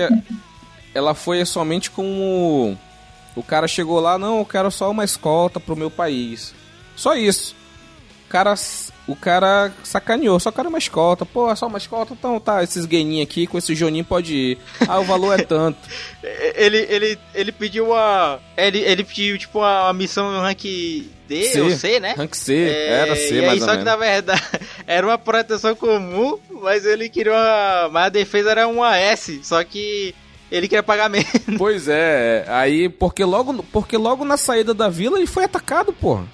ela foi somente com o. O cara chegou lá, não, eu quero só uma escolta pro meu país. Só isso. O cara, o cara sacaneou, só quero uma escolta. Pô, é só uma escolta? Então tá, esses gaininhos aqui, com esse Joninho pode ir. Ah, o valor é tanto. Ele, ele, ele pediu uma. Ele, ele pediu, tipo, uma missão no rank D C. ou C, né? Rank C, É, era C, e aí, mais ou só que na verdade era uma proteção comum, mas ele queria uma. Mas a defesa era uma S, só que ele queria pagar menos. Pois é, aí, porque logo, porque logo na saída da vila ele foi atacado, porra.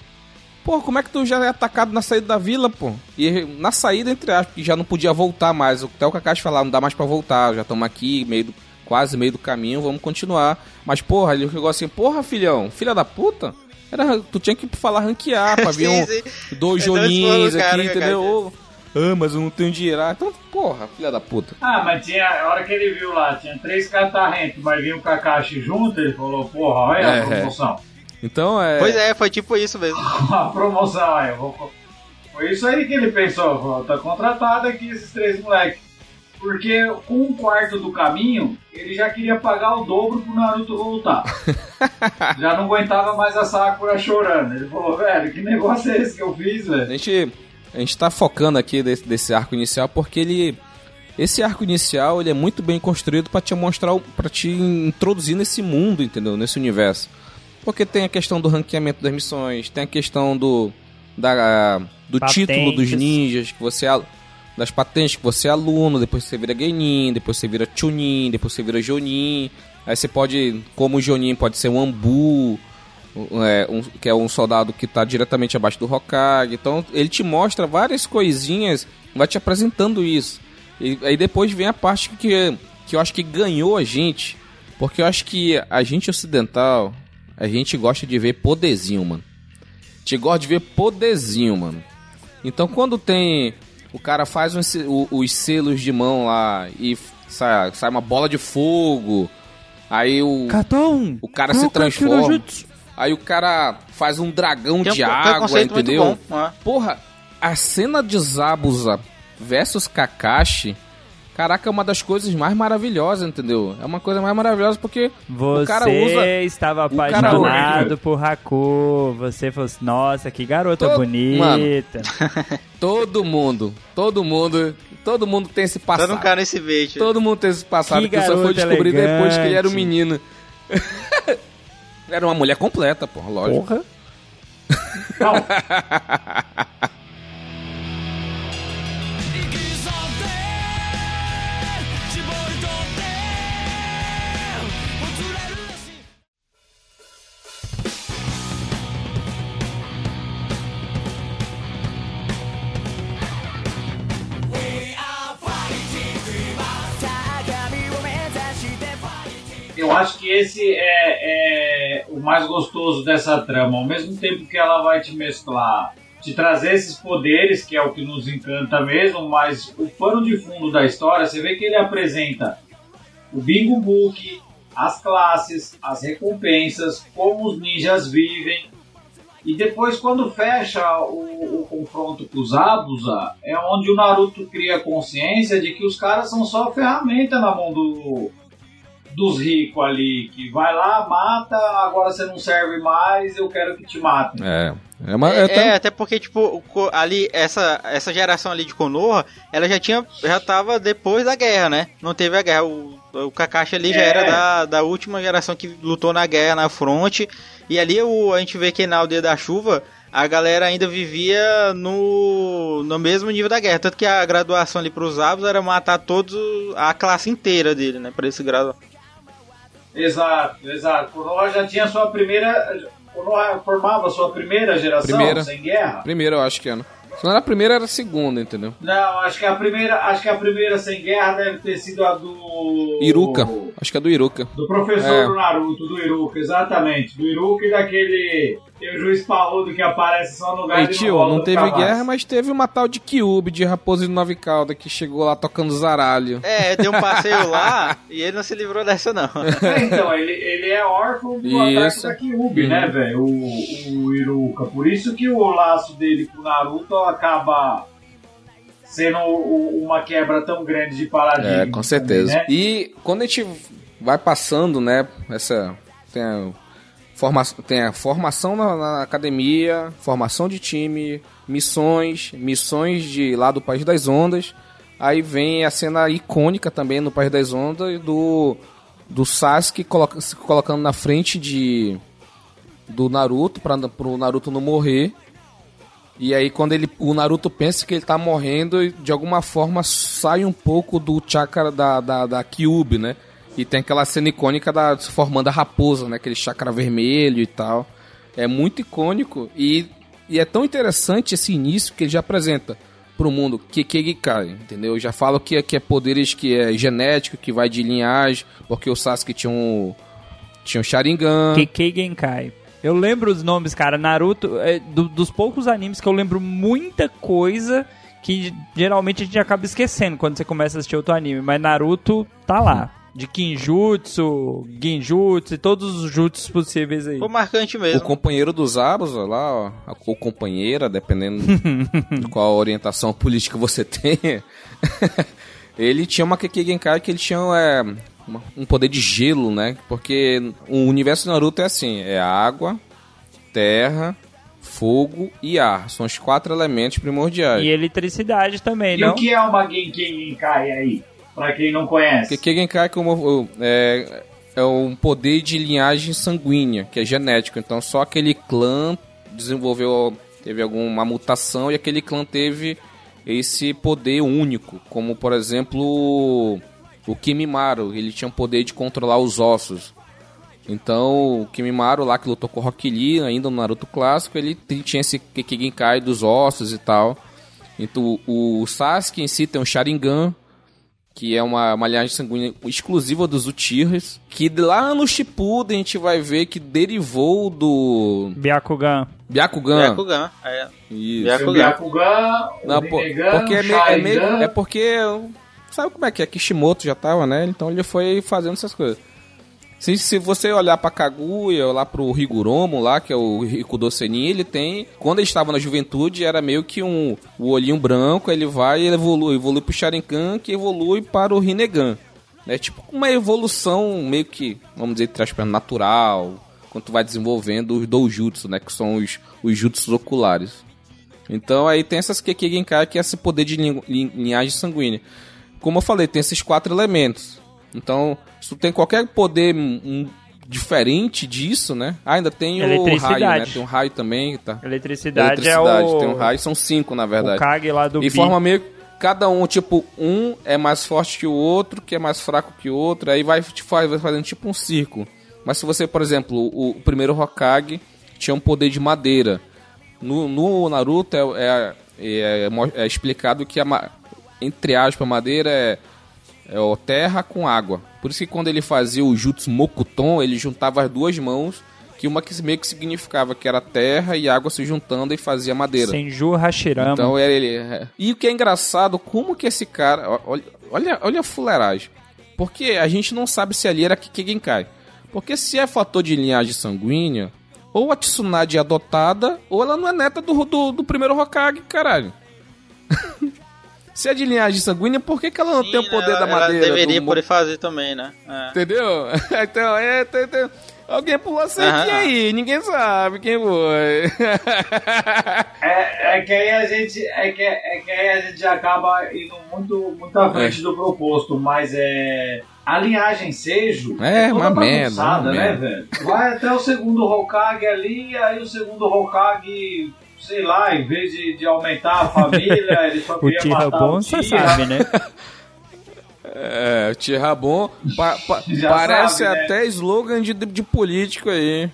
Porra, como é que tu já é atacado na saída da vila, pô? E na saída, entre aspas, que já não podia voltar mais. Até o Kakashi falava, não dá mais pra voltar, já estamos aqui, meio do- quase meio do caminho, vamos continuar. Mas, porra, ele chegou assim, porra, filhão, filha da puta. Era, tu tinha que falar ranquear pra vir um, Sim, sim. dois Então, esse Jonins foi o cara, aqui, Kakashi. entendeu? Ô, Ah, mas eu não tenho dinheiro. Ah, então, porra, filha da puta. Ah, mas tinha, a hora que ele viu lá, tinha três catarrentos, mas vinha o Kakashi junto, ele falou, porra, olha É, a promoção. Então, é... Pois é, foi tipo isso mesmo. A promoção, aí, eu vou... Foi isso aí que ele pensou, tá contratado aqui esses três moleques. Porque com um quarto do caminho, ele já queria pagar o dobro pro Naruto voltar. já não aguentava mais a Sakura chorando. Ele falou, velho, que negócio é esse que eu fiz, A velho? gente, a gente tá focando aqui desse, desse arco inicial porque ele. Esse arco inicial ele é muito bem construído pra te mostrar, o- pra te introduzir nesse mundo, entendeu? Nesse universo. Porque tem a questão do ranqueamento das missões, tem a questão do da, do Patentes. título dos ninjas, que você é das patentes que você é aluno, depois você vira Genin, depois você vira Chunin, depois você vira Jonin. Aí você pode, como o Jonin pode ser um Ambu, é, um- que é um soldado que está diretamente abaixo do Hokage. Então ele te mostra várias coisinhas, vai te apresentando isso. E aí depois vem a parte que, que eu acho que ganhou a gente, porque eu acho que a gente ocidental, a gente gosta de ver poderzinho, mano. A gente gosta de ver poderzinho, mano. Então quando tem. O cara faz uns se- o- os selos de mão lá e sai, sai uma bola de fogo. Aí o, o cara se transforma. Aí o cara faz um dragão Tem um, de tem um água, entendeu? muito bom. né? Porra, a cena de Zabuza versus Kakashi, caraca, é uma das coisas mais maravilhosas, entendeu? É uma coisa mais maravilhosa porque Você o cara usa. estava o cara apaixonado por Haku. Você falou assim, nossa, que garota Todo- bonita. Todo mundo, todo mundo, todo mundo tem esse Todo passado. um cara nesse beijo. Todo mundo tem esse passado Que que, só foi descobrir depois que ele era um elegante. menino. era uma mulher completa, porra, lógico. Porra. eu acho que esse é, é o mais gostoso dessa trama. Ao mesmo tempo que ela vai te mesclar, te trazer esses poderes, que é o que nos encanta mesmo, mas o pano de fundo da história, você vê que ele apresenta o Bingo Book, as classes, as recompensas, como os ninjas vivem. E depois, quando fecha o, o confronto com os Abusa, é onde o Naruto cria consciência de que os caras são só ferramenta na mão do, dos ricos ali, que vai lá, mata, agora você não serve mais, eu quero que te matem. É. É, uma, É, é tão- até porque, tipo, ali, essa, essa geração ali de Konoha, ela já tinha, já tava depois da guerra, né? Não teve a guerra, o, o Kakashi ali já É. era da, da última geração que lutou na guerra, na fronte, e ali o, a gente vê que na aldeia da chuva, a galera ainda vivia no, no mesmo nível da guerra, tanto que a graduação ali pros Abos era matar todos, a classe inteira dele, né, pra esse gradu. Exato, exato. Konoha já tinha sua primeira. Konoha formava sua primeira geração Primeira. sem guerra. Primeiro, eu acho que né? Se não era a primeira, era a segunda, entendeu? Não, acho que a primeira, acho que a primeira sem guerra deve ter sido a do Iruka. Acho que é do Iruka. Do professor É. do Naruto, do Iruka, exatamente. Do Iruka e daquele. Tem o juiz parrudo que aparece só no lugar Ei, de tio, não teve guerra, mas teve uma tal de Kyubi, de Raposa de Nove Calda, que chegou lá tocando zaralho. É, deu um passeio lá e ele não se livrou dessa, não. É, então, ele, ele é órfão do ataque Isso. da Kyubi, Uhum. né, velho? O, o Iruka. Por isso que o laço dele com o Naruto acaba sendo uma quebra tão grande de paradigma. É, com certeza. também, né? E quando a gente vai passando, né, essa tem a, forma, tem a formação na, na academia, formação de time, missões, missões de lá do País das Ondas. Aí vem a cena icônica também no País das Ondas do do Sasuke coloca, se colocando na frente de do Naruto para pro Naruto não morrer. E aí quando ele, o Naruto pensa que ele tá morrendo, de alguma forma sai um pouco do chakra da, da, da Kyubi, né? E tem aquela cena icônica da se formando a raposa, né? Aquele chakra vermelho e tal. É muito icônico e, e é tão interessante esse início que ele já apresenta pro mundo Kekegikai, entendeu? Eu já falo que, que é poderes que é genético, que vai de linhagem, porque o Sasuke tinha um tinha um Sharingan. Kekei Genkai. Eu lembro os nomes, cara. Naruto, é, do- dos poucos animes que eu lembro muita coisa que geralmente a gente acaba esquecendo quando você começa a assistir outro anime. Mas Naruto tá lá. De Kinjutsu, Genjutsu e todos os jutsus possíveis aí. Ficou marcante O mesmo. companheiro dos Abos, ó, lá, ó, a- ou companheira, dependendo de qual orientação política você tenha, ele tinha uma Keki Genkai que ele tinha é, um poder de gelo, né? Porque o universo do Naruto é assim, é água, terra, fogo e ar. São os quatro elementos primordiais. E eletricidade também, E não? o que é uma Genkai aí? Pra quem não conhece. Keki Genkai como, eu- é, é um poder de linhagem sanguínea, que é genético. Então só aquele clã desenvolveu, teve alguma mutação e aquele clã teve esse poder único. Como por exemplo o Kimimaru, ele tinha o poder de controlar os ossos. Então, o Kimimaru lá que lutou com o Rock Lee, ainda no Naruto clássico, ele tinha esse Keki Genkai dos ossos e tal. Então, o Sasuke em si tem um Sharingan, que é uma, uma linhagem sanguínea exclusiva dos Uchihas, que lá no Shippuden a gente vai ver que derivou do Byakugan. Byakugan. Byakugan. É. Isso. Byakugan. Byakugan, Não, Rinnegan, porque é meio, é meio- é porque sabe como é que é Kishimoto já tava, né? Então ele foi fazendo essas coisas. Se, se você olhar pra Kaguya, lá pro Higuromo lá, que é o Rikudo Senin, ele tem, quando ele estava na juventude, era meio que um o olhinho branco, ele vai e evolui, evolui pro Sharingan, que evolui para o Rinnegan. É tipo uma evolução meio que, vamos dizer, aspas, natural, quando tu vai desenvolvendo os doujutsu, né, que são os, os jutsus oculares. Então aí tem essas Keki Genkai, que é esse poder de lin- lin- linhagem sanguínea. Como eu falei, tem esses quatro elementos. Então, se tu tem qualquer poder hum, diferente disso, né? Ah, ainda tem o raio, né? Tem um raio também, tá? Eletricidade, Eletricidade, é o... tem um raio, são cinco, na verdade. O Kage lá do E Bi. forma meio cada um, tipo, um é mais forte que o outro, que é mais fraco que o outro, aí vai te faz, vai fazendo tipo um círculo. Mas se você, por exemplo, o, o primeiro Hokage tinha um poder de madeira. No, no Naruto é, é, é, mo- é explicado que a, entre aspas, madeira é, é terra com água. Por isso que quando ele fazia o Jutsu Mokuton, ele juntava as duas mãos, que uma que meio que significava que era terra e água se juntando e fazia madeira. Senju Hashirama. Então era ele. é. E o que é engraçado, como que esse cara. Olha, olha, olha a fuleiragem. Porque a gente não sabe se ali era Kikigenkai. Porque se é fator de linhagem sanguínea, ou a Tsunade é adotada, ou ela não é neta do, do, do primeiro Hokage, caralho. se é de linhagem sanguínea, por que, que ela não tem o poder ela, da madeira? Ela deveria do, poder fazer também, né? É. Entendeu? Então, é, tem- tem- Alguém pulou a cerquinha aí, ninguém sabe quem foi. É, é que aí a gente é que, é que aí a gente acaba indo muito, muito à frente do proposto, mas é a linhagem Seijo É, toda uma merda, uma né, merda. velho? Vai até o segundo Hokage ali, aí o segundo Hokage, sei lá, em vez de, de aumentar a família, ele só O queria Tira matar bom, o você sabe, né? É, Tirrabon pa, pa- Já parece sabe, né? até slogan de, de político aí.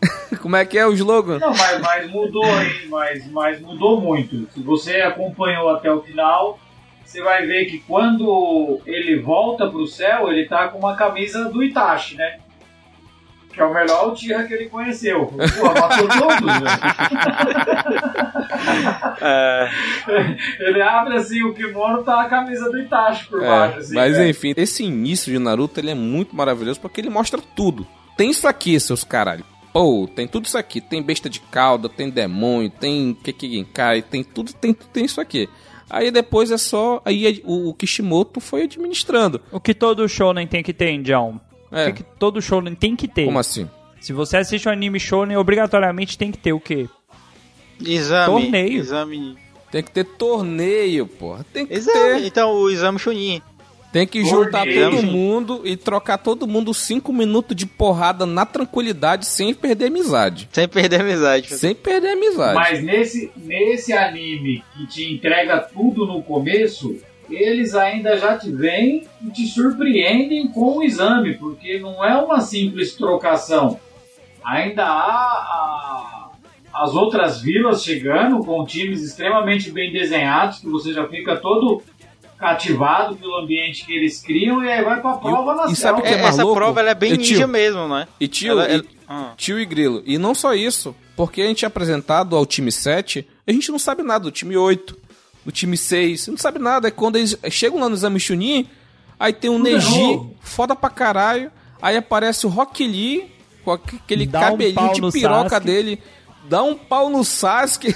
Como é que é o slogan? Não, mas, mas mudou, hein? Mas, mas mudou muito. Se você acompanhou até o final, você vai ver que quando ele volta pro céu, ele tá com uma camisa do Itachi, né? Que é o melhor Uchiha que ele conheceu. Pô, matou todos, É, velho. Ele abre assim o kimono, tá a camisa do Itachi por baixo. É, assim, mas velho. enfim, esse início de Naruto ele é muito maravilhoso porque ele mostra tudo. Tem isso aqui, seus caralho. Pô, tem tudo isso aqui. Tem besta de cauda, tem demônio, tem Kekigenkai, tem tudo, tem, tem isso aqui. Aí depois é só. Aí o, o Kishimoto foi administrando. O que todo shonen tem que ter, Indião? É. O que, que todo shonen tem que ter? Como assim? Se você assiste um anime shonen, obrigatoriamente tem que ter o quê? exame. Torneio. Exame. Tem que ter torneio, porra. Tem que Exame. ter. Então, o exame Chunin. Tem que juntar Torneio. todo mundo e trocar todo mundo cinco minutos de porrada na tranquilidade sem perder amizade. Sem perder amizade. Sem perder amizade. Mas nesse, nesse anime que te entrega tudo no começo, eles ainda já te vêm e te surpreendem com o exame, porque não é uma simples trocação. Ainda há a- as outras vilas chegando com times extremamente bem desenhados, que você já fica todo cativado pelo ambiente que eles criam e aí vai pra prova na e sabe o que é É, essa louco? prova ela é bem E, tio, ninja mesmo, né? E tio, Ela- e- ela- Ah. tio e grilo. E não só isso, porque a gente é apresentado ao time 7, a gente não sabe nada do time 8, do time 6, não sabe nada. É quando eles chegam lá no exame Chunin, aí tem um Neji, foda pra caralho, aí aparece o Rock Lee, com aquele Dá um cabelinho pau de piroca Sasuke. dele, dá um pau no Sasuke.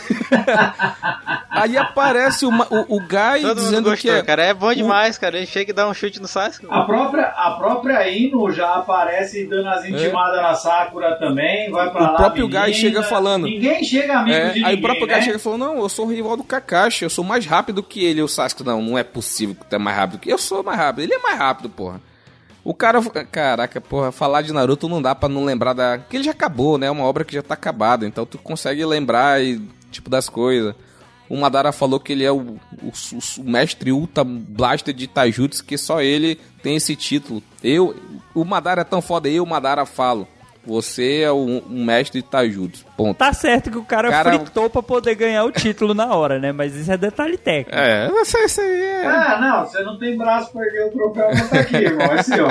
aí aparece o, o, o Guy Todo mundo dizendo gostou, que é... cara. É bom demais, cara. Ele chega e dá um chute no Sasuke. A própria, a própria Ino já aparece dando as intimadas na Sakura também, vai pra É. O lá. próprio menina. Guy chega falando. Ninguém chega amigo É, de ninguém. aí o próprio né? chega e falou: Não, eu sou o rival do Kakashi, eu sou mais rápido que ele. O Sasuke, não, não é possível que tu é mais rápido que eu sou mais rápido. Ele é mais rápido, porra. O cara, caraca, porra, falar de Naruto não dá pra não lembrar da. Porque ele já acabou, né? É uma obra que já tá acabada, então tu consegue lembrar e, tipo, das coisas. O Madara falou que ele é o, o, o mestre Ultra Blaster de Taijutsu, que só ele tem esse título. Eu, o Madara é tão foda, eu, Madara, falo. Você é o, um mestre de Taijutsu. Ponto. Tá certo que o cara, Cara- fritou pra poder ganhar o título na hora, né? Mas isso é detalhe técnico. É, isso, isso aí é. Ah, não, você não tem braço pra erguer o troféu, mas tá aqui, irmão. É seu.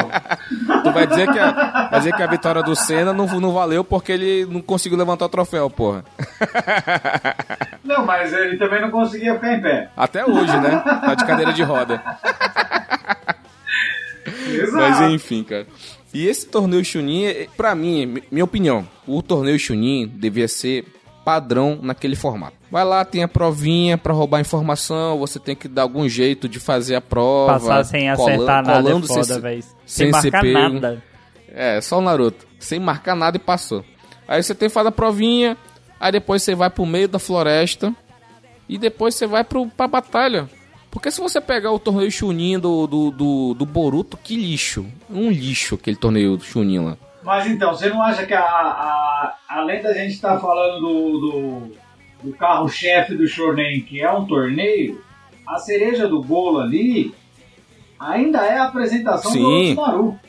Tu vai dizer que a, vai dizer que a vitória do Senna não, não valeu porque ele não conseguiu levantar o troféu, porra. Não, mas ele também não conseguia ficar em pé. Até hoje, né? Tá de cadeira de roda. Exato. Mas enfim, cara. E esse torneio Chunin, é- pra mim, mi- minha opinião, o torneio Chunin devia ser padrão naquele formato. Vai lá, tem a provinha pra roubar informação, você tem que dar algum jeito de fazer a prova. Passar sem acertar nada é colando sem foda, sem Sem ser marcar pego. nada. É, só o Naruto. Sem marcar nada e passou. Aí você tem que fazer a provinha, aí depois você vai pro meio da floresta e depois você vai pro, pra batalha. Porque se você pegar o torneio Chunin do, do, do, do Boruto, que lixo. Um lixo aquele torneio Chunin lá. Mas então, você não acha que a, a- além da gente estar falando do, do, do carro-chefe do Shonen, que é um torneio, a cereja do bolo ali ainda é a apresentação Sim. do Orochimaru.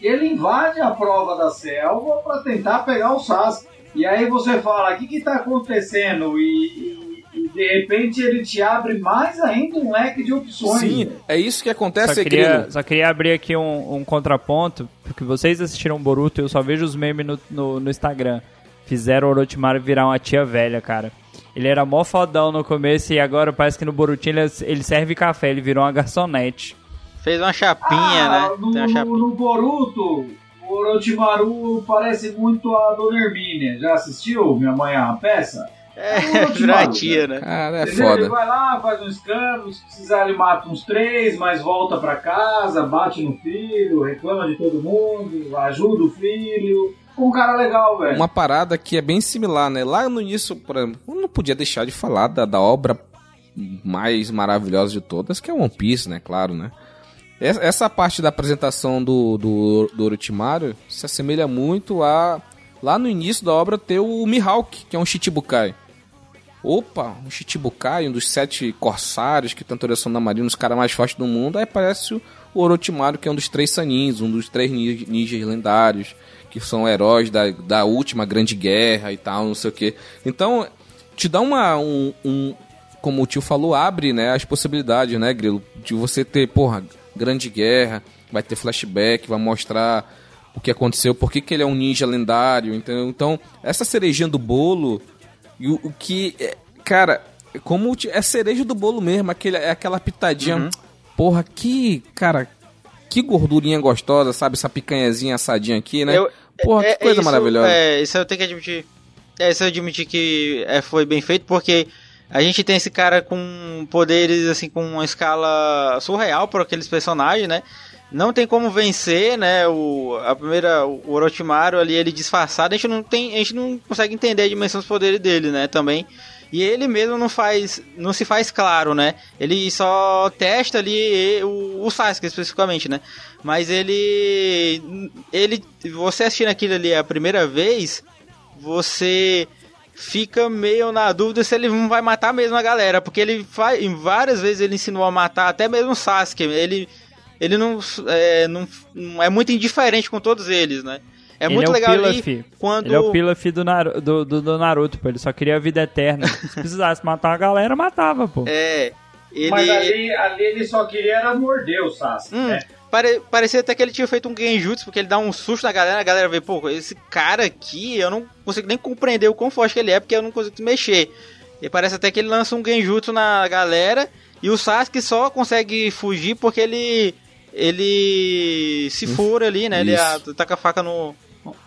Ele invade a prova da selva para tentar pegar o Sasuke. E aí você fala, o que está acontecendo? E, e- e, de repente ele te abre mais ainda um leque de opções. Sim, é isso que acontece, Só queria, só queria abrir aqui um, um contraponto, porque vocês assistiram Boruto, eu só vejo os memes no, no, no Instagram. Fizeram o Orochimaru virar uma tia velha, cara. Ele era mó fodão no começo e agora parece que no Borutinho ele, ele serve café, ele virou uma garçonete. Fez uma chapinha, Ah, né? No, Tem uma chapinha. no Boruto, o Orochimaru parece muito a Dona Hermínia. Já assistiu Minha Mãe é uma Peça? É, Orochimaru, virou a tia, né? Cara, é Entendeu? Ele foda. vai lá, faz um escândalo, se precisar ele mata uns três, mas volta pra casa, bate no filho, reclama de todo mundo, ajuda o filho. Um cara legal, velho. Uma parada que é bem similar, né? Lá no início, por exemplo, eu não podia deixar de falar da, da obra mais maravilhosa de todas, que é One Piece, né? Claro, né? Essa- Essa parte da apresentação do, do, do Orochimaru se assemelha muito a... Lá no início da obra ter o Mihawk, que é um Shichibukai. Opa, um Chichibukai, um dos sete corsários que direção da marinha, um dos caras mais fortes do mundo, aí aparece o Orochimaru, que é um dos três Sanins, um dos três ninjas lendários, que são heróis da, da última grande guerra e tal, não sei o que. Então, te dá uma, um, um, como o tio falou, abre, né, as possibilidades, né, Grilo, de você ter, porra, grande guerra, vai ter flashback, vai mostrar o que aconteceu, por que, que ele é um ninja lendário, entendeu? Então, essa cerejinha do bolo, e o, o que, é, cara, como é cereja do bolo mesmo, aquele, é aquela pitadinha, uhum. porra, que, cara, que gordurinha gostosa, sabe? Essa picanhazinha assadinha aqui, né? Eu, porra, é, que coisa isso, maravilhosa. É, isso eu tenho que admitir. É, isso eu admitir que é, foi bem feito, porque a gente tem esse cara com poderes, assim, com uma escala surreal para aqueles personagens, né? Não tem como vencer, né? O, a primeira, o Orochimaru ali, ele disfarçado, a gente não tem, a gente não consegue entender a dimensão dos poderes dele, né? Também. E ele mesmo não faz, não se faz claro, né? Ele só testa ali o, o Sasuke especificamente, né? Mas ele, ele, você assistindo aquilo ali a primeira vez, você fica meio na dúvida se ele não vai matar mesmo a galera, porque ele faz, várias vezes ele ensinou a matar até mesmo o Sasuke. Ele ele não é, não, não é muito indiferente com todos eles, né? É ele muito é legal Pilaf. ali quando... Ele é o Pilaf do, Naru, do, do, do, Naruto, pô. Ele só queria a vida eterna. Se precisasse matar uma galera, matava, pô. É. Ele... Mas ali, ali ele só queria era morder o Sasuke, hum, né? Pare, parecia até que ele tinha feito um genjutsu, porque ele dá um susto na galera, a galera vê, pô, esse cara aqui, eu não consigo nem compreender o quão forte que ele é, porque eu não consigo mexer. E parece até que ele lança um genjutsu na galera, e o Sasuke só consegue fugir porque ele ele se fura ali, né? Ele taca a faca no,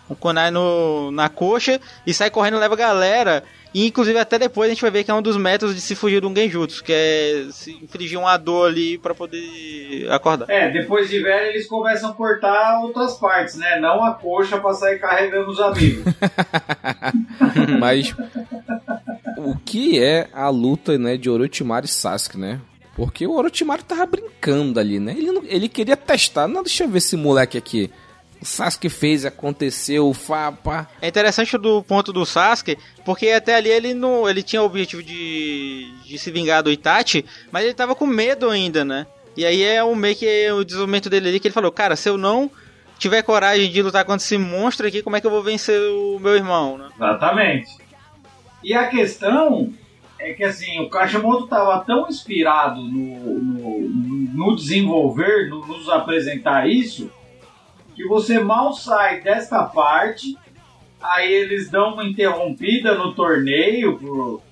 no kunai no, na coxa e sai correndo leva a galera. E inclusive até depois a gente vai ver que é um dos métodos de se fugir de um genjutsu, que é se infligir uma dor ali para poder acordar. É, depois de velho eles começam a cortar outras partes, né? Não a coxa pra sair carregando os amigos. Mas o que é a luta, né, de Orochimaru e Sasuke, né? Porque o Orochimaru tava brincando ali, né? Ele, não, ele queria testar. Não, deixa eu ver esse moleque aqui. O Sasuke fez, aconteceu, fapa. É interessante do ponto do Sasuke, porque até ali ele não, ele tinha o objetivo de, de se vingar do Itachi, mas ele tava com medo ainda, né? E aí é o meio que o desenvolvimento dele ali que ele falou, cara, se eu não tiver coragem de lutar contra esse monstro aqui, como é que eu vou vencer o meu irmão, né? Exatamente. E a questão é que assim, o Kashimoto estava tão inspirado no, no, no desenvolver, no nos apresentar isso, que você mal sai desta parte, aí eles dão uma interrompida no torneio por,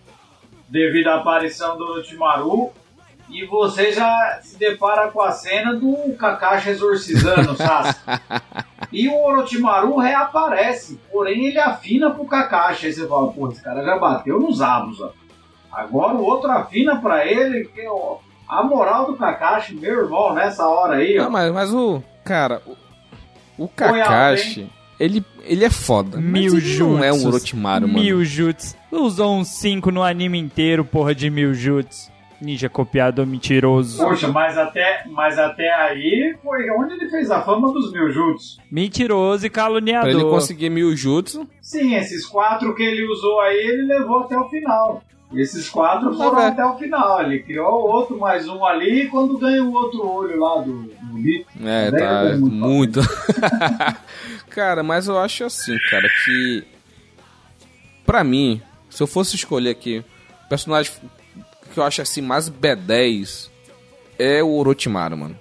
devido à aparição do Orochimaru, e você já se depara com a cena do Kakashi exorcizando o Sasuke. e o Orochimaru reaparece, porém ele afina pro Kakashi. Aí você fala, pô, esse cara já bateu nos abos, ó. Agora o outro afina para ele que ó, a moral do Kakashi, meu irmão, nessa hora aí. Não, mas, mas o. Cara, o, o Kakashi. Ele, ele é foda. Mil mas não é um Orochimaru, mano. Mil jutsu. Usou um 5 no anime inteiro, porra de mil jutsu. Ninja copiado mentiroso. Poxa, mas até, mas até aí foi onde ele fez a fama dos mil jutsu. Mentiroso e caluniador. Pra ele conseguir mil jutsu. Sim, esses quatro que ele usou aí, ele levou até o final. Esses quatro foram é. até o final. Ele criou outro, mais um ali, e quando ganha o outro olho lá do, do Lito. É, tá. É muito. muito. cara, mas eu acho assim, cara, que. Pra mim, se eu fosse escolher aqui, o personagem que eu acho assim mais B10 é o Orochimaru, mano.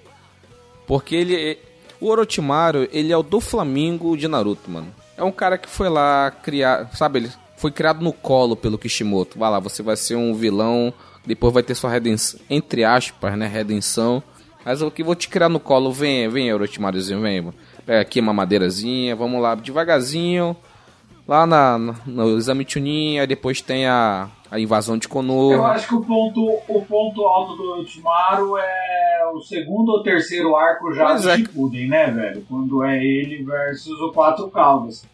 Porque ele. O Orochimaru, ele é o do Flamingo de Naruto, mano. É um cara que foi lá criar. Sabe, ele foi criado no colo pelo Kishimoto. Vai lá, você vai ser um vilão, depois vai ter sua redenção, entre aspas, né, redenção. Mas eu que vou te criar no colo, vem, vem, Orochimaruzinho, vem. Pega aqui uma madeirazinha, vamos lá, devagarzinho. Lá na, na no exame Chunin, aí depois tem a, a invasão de Konoha. Eu acho que o ponto, o ponto alto do Orochimaru é o segundo ou terceiro arco já pois do é. Shippuden, né, velho? Quando é ele versus o Quatro Caldas.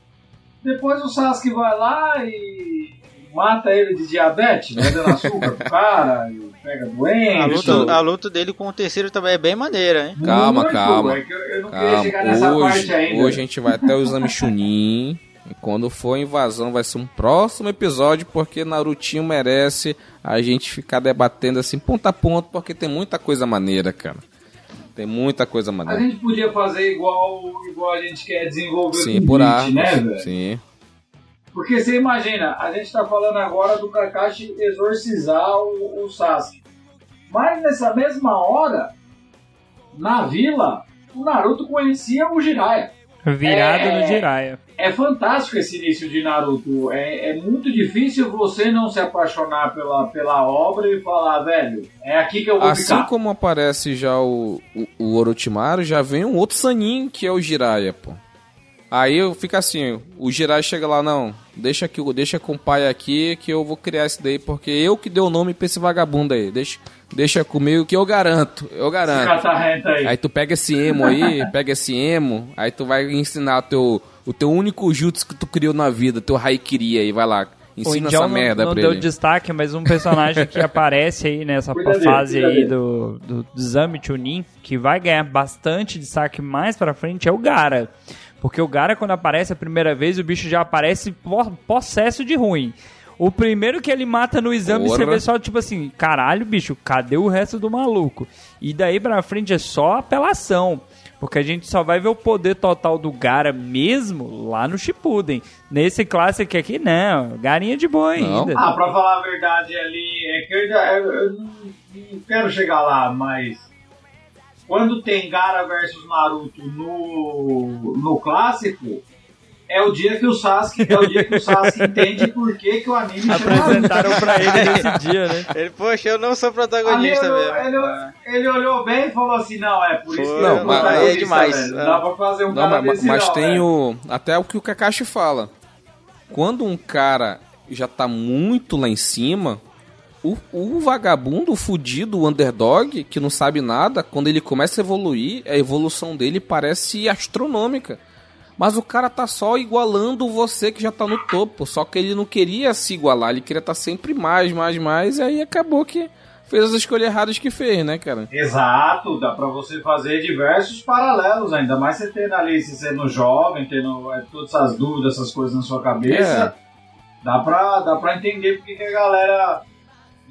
Depois o Sasuke vai lá e mata ele de diabetes, né? Dando açúcar pro cara, e pega doente. A luta, a luta dele com o terceiro também é bem maneira, hein? Calma, Muito, calma. É eu, eu, não calma. queria chegar nessa hoje, parte ainda. Hoje a gente vai até o exame Chunin. E quando for invasão vai ser um próximo episódio, porque Narutinho merece a gente ficar debatendo assim ponto a ponto, porque tem muita coisa maneira, cara. Tem muita coisa A maneira. gente podia fazer igual, igual a gente quer desenvolver Sim, por arcos. né, velho? Sim. Porque você imagina, a gente tá falando agora do Kakashi exorcizar o, o Sasuke. Mas nessa mesma hora, na vila, o Naruto conhecia o Jiraiya. Virado É. no Jiraiya. É fantástico esse início de Naruto. É, é muito difícil você não se apaixonar pela, pela obra e falar, velho, é aqui que eu vou Assim ficar. como aparece já o, o, o Orochimaru, já vem um outro Sanin, que é o Jiraiya, pô. Aí eu fico assim, o Jiraiya chega lá, não, deixa que deixa com o pai aqui que eu vou criar esse daí, porque eu que dei o nome pra esse vagabundo aí. Deixa, deixa comigo que eu garanto, eu garanto. catarrenta aí. Aí tu pega esse emo aí, pega esse emo, aí tu vai ensinar o teu, o teu único jutsu que tu criou na vida, teu Haikiri aí, vai lá. O Ensina Indião essa não, merda não pra deu ele. destaque, mas um personagem que aparece aí nessa Cuida dele, fase cuida aí dele. do, do, do Chunin, que vai ganhar bastante destaque mais pra frente, é o Gara. Porque o Gara, quando aparece a primeira vez, o bicho já aparece po- possesso de ruim. O primeiro que ele mata no exame, Porra. você vê só tipo assim, caralho, bicho, cadê o resto do maluco? E daí pra frente é só apelação. Porque a gente só vai ver o poder total do Gara mesmo lá no Shippuden. Nesse clássico aqui, não. Garinha de boa Não. ainda. Ah, pra falar a verdade ali, é que eu, ainda- eu- eu não, não quero chegar lá, mas quando tem Gara versus Naruto no, no clássico, é o dia que o Sasuke, é o dia que o Sasuke entende por que, que o anime chama. Apresentaram pra ele nesse dia, né? Ele, poxa, eu não sou protagonista olhou- mesmo. ele, ele olhou bem e falou assim, não, é por isso que Não, mas- é demais. Ah. dá pra fazer um Não, cara mas, desse mas não, tem velho. o. Até o que o Kakashi fala. Quando um cara já tá muito lá em cima, o, o vagabundo, o fudido, o underdog, que não sabe nada, quando ele começa a evoluir, a evolução dele parece astronômica. Mas o cara tá só igualando você que já tá no topo. Só que ele não queria se igualar, ele queria estar sempre mais, mais, mais. E aí acabou que fez as escolhas erradas que fez, né, cara? Exato, dá pra você fazer diversos paralelos, ainda mais você tendo ali, se sendo jovem, tendo é, todas essas dúvidas, essas coisas na sua cabeça, dá, pra, dá pra entender porque que a galera.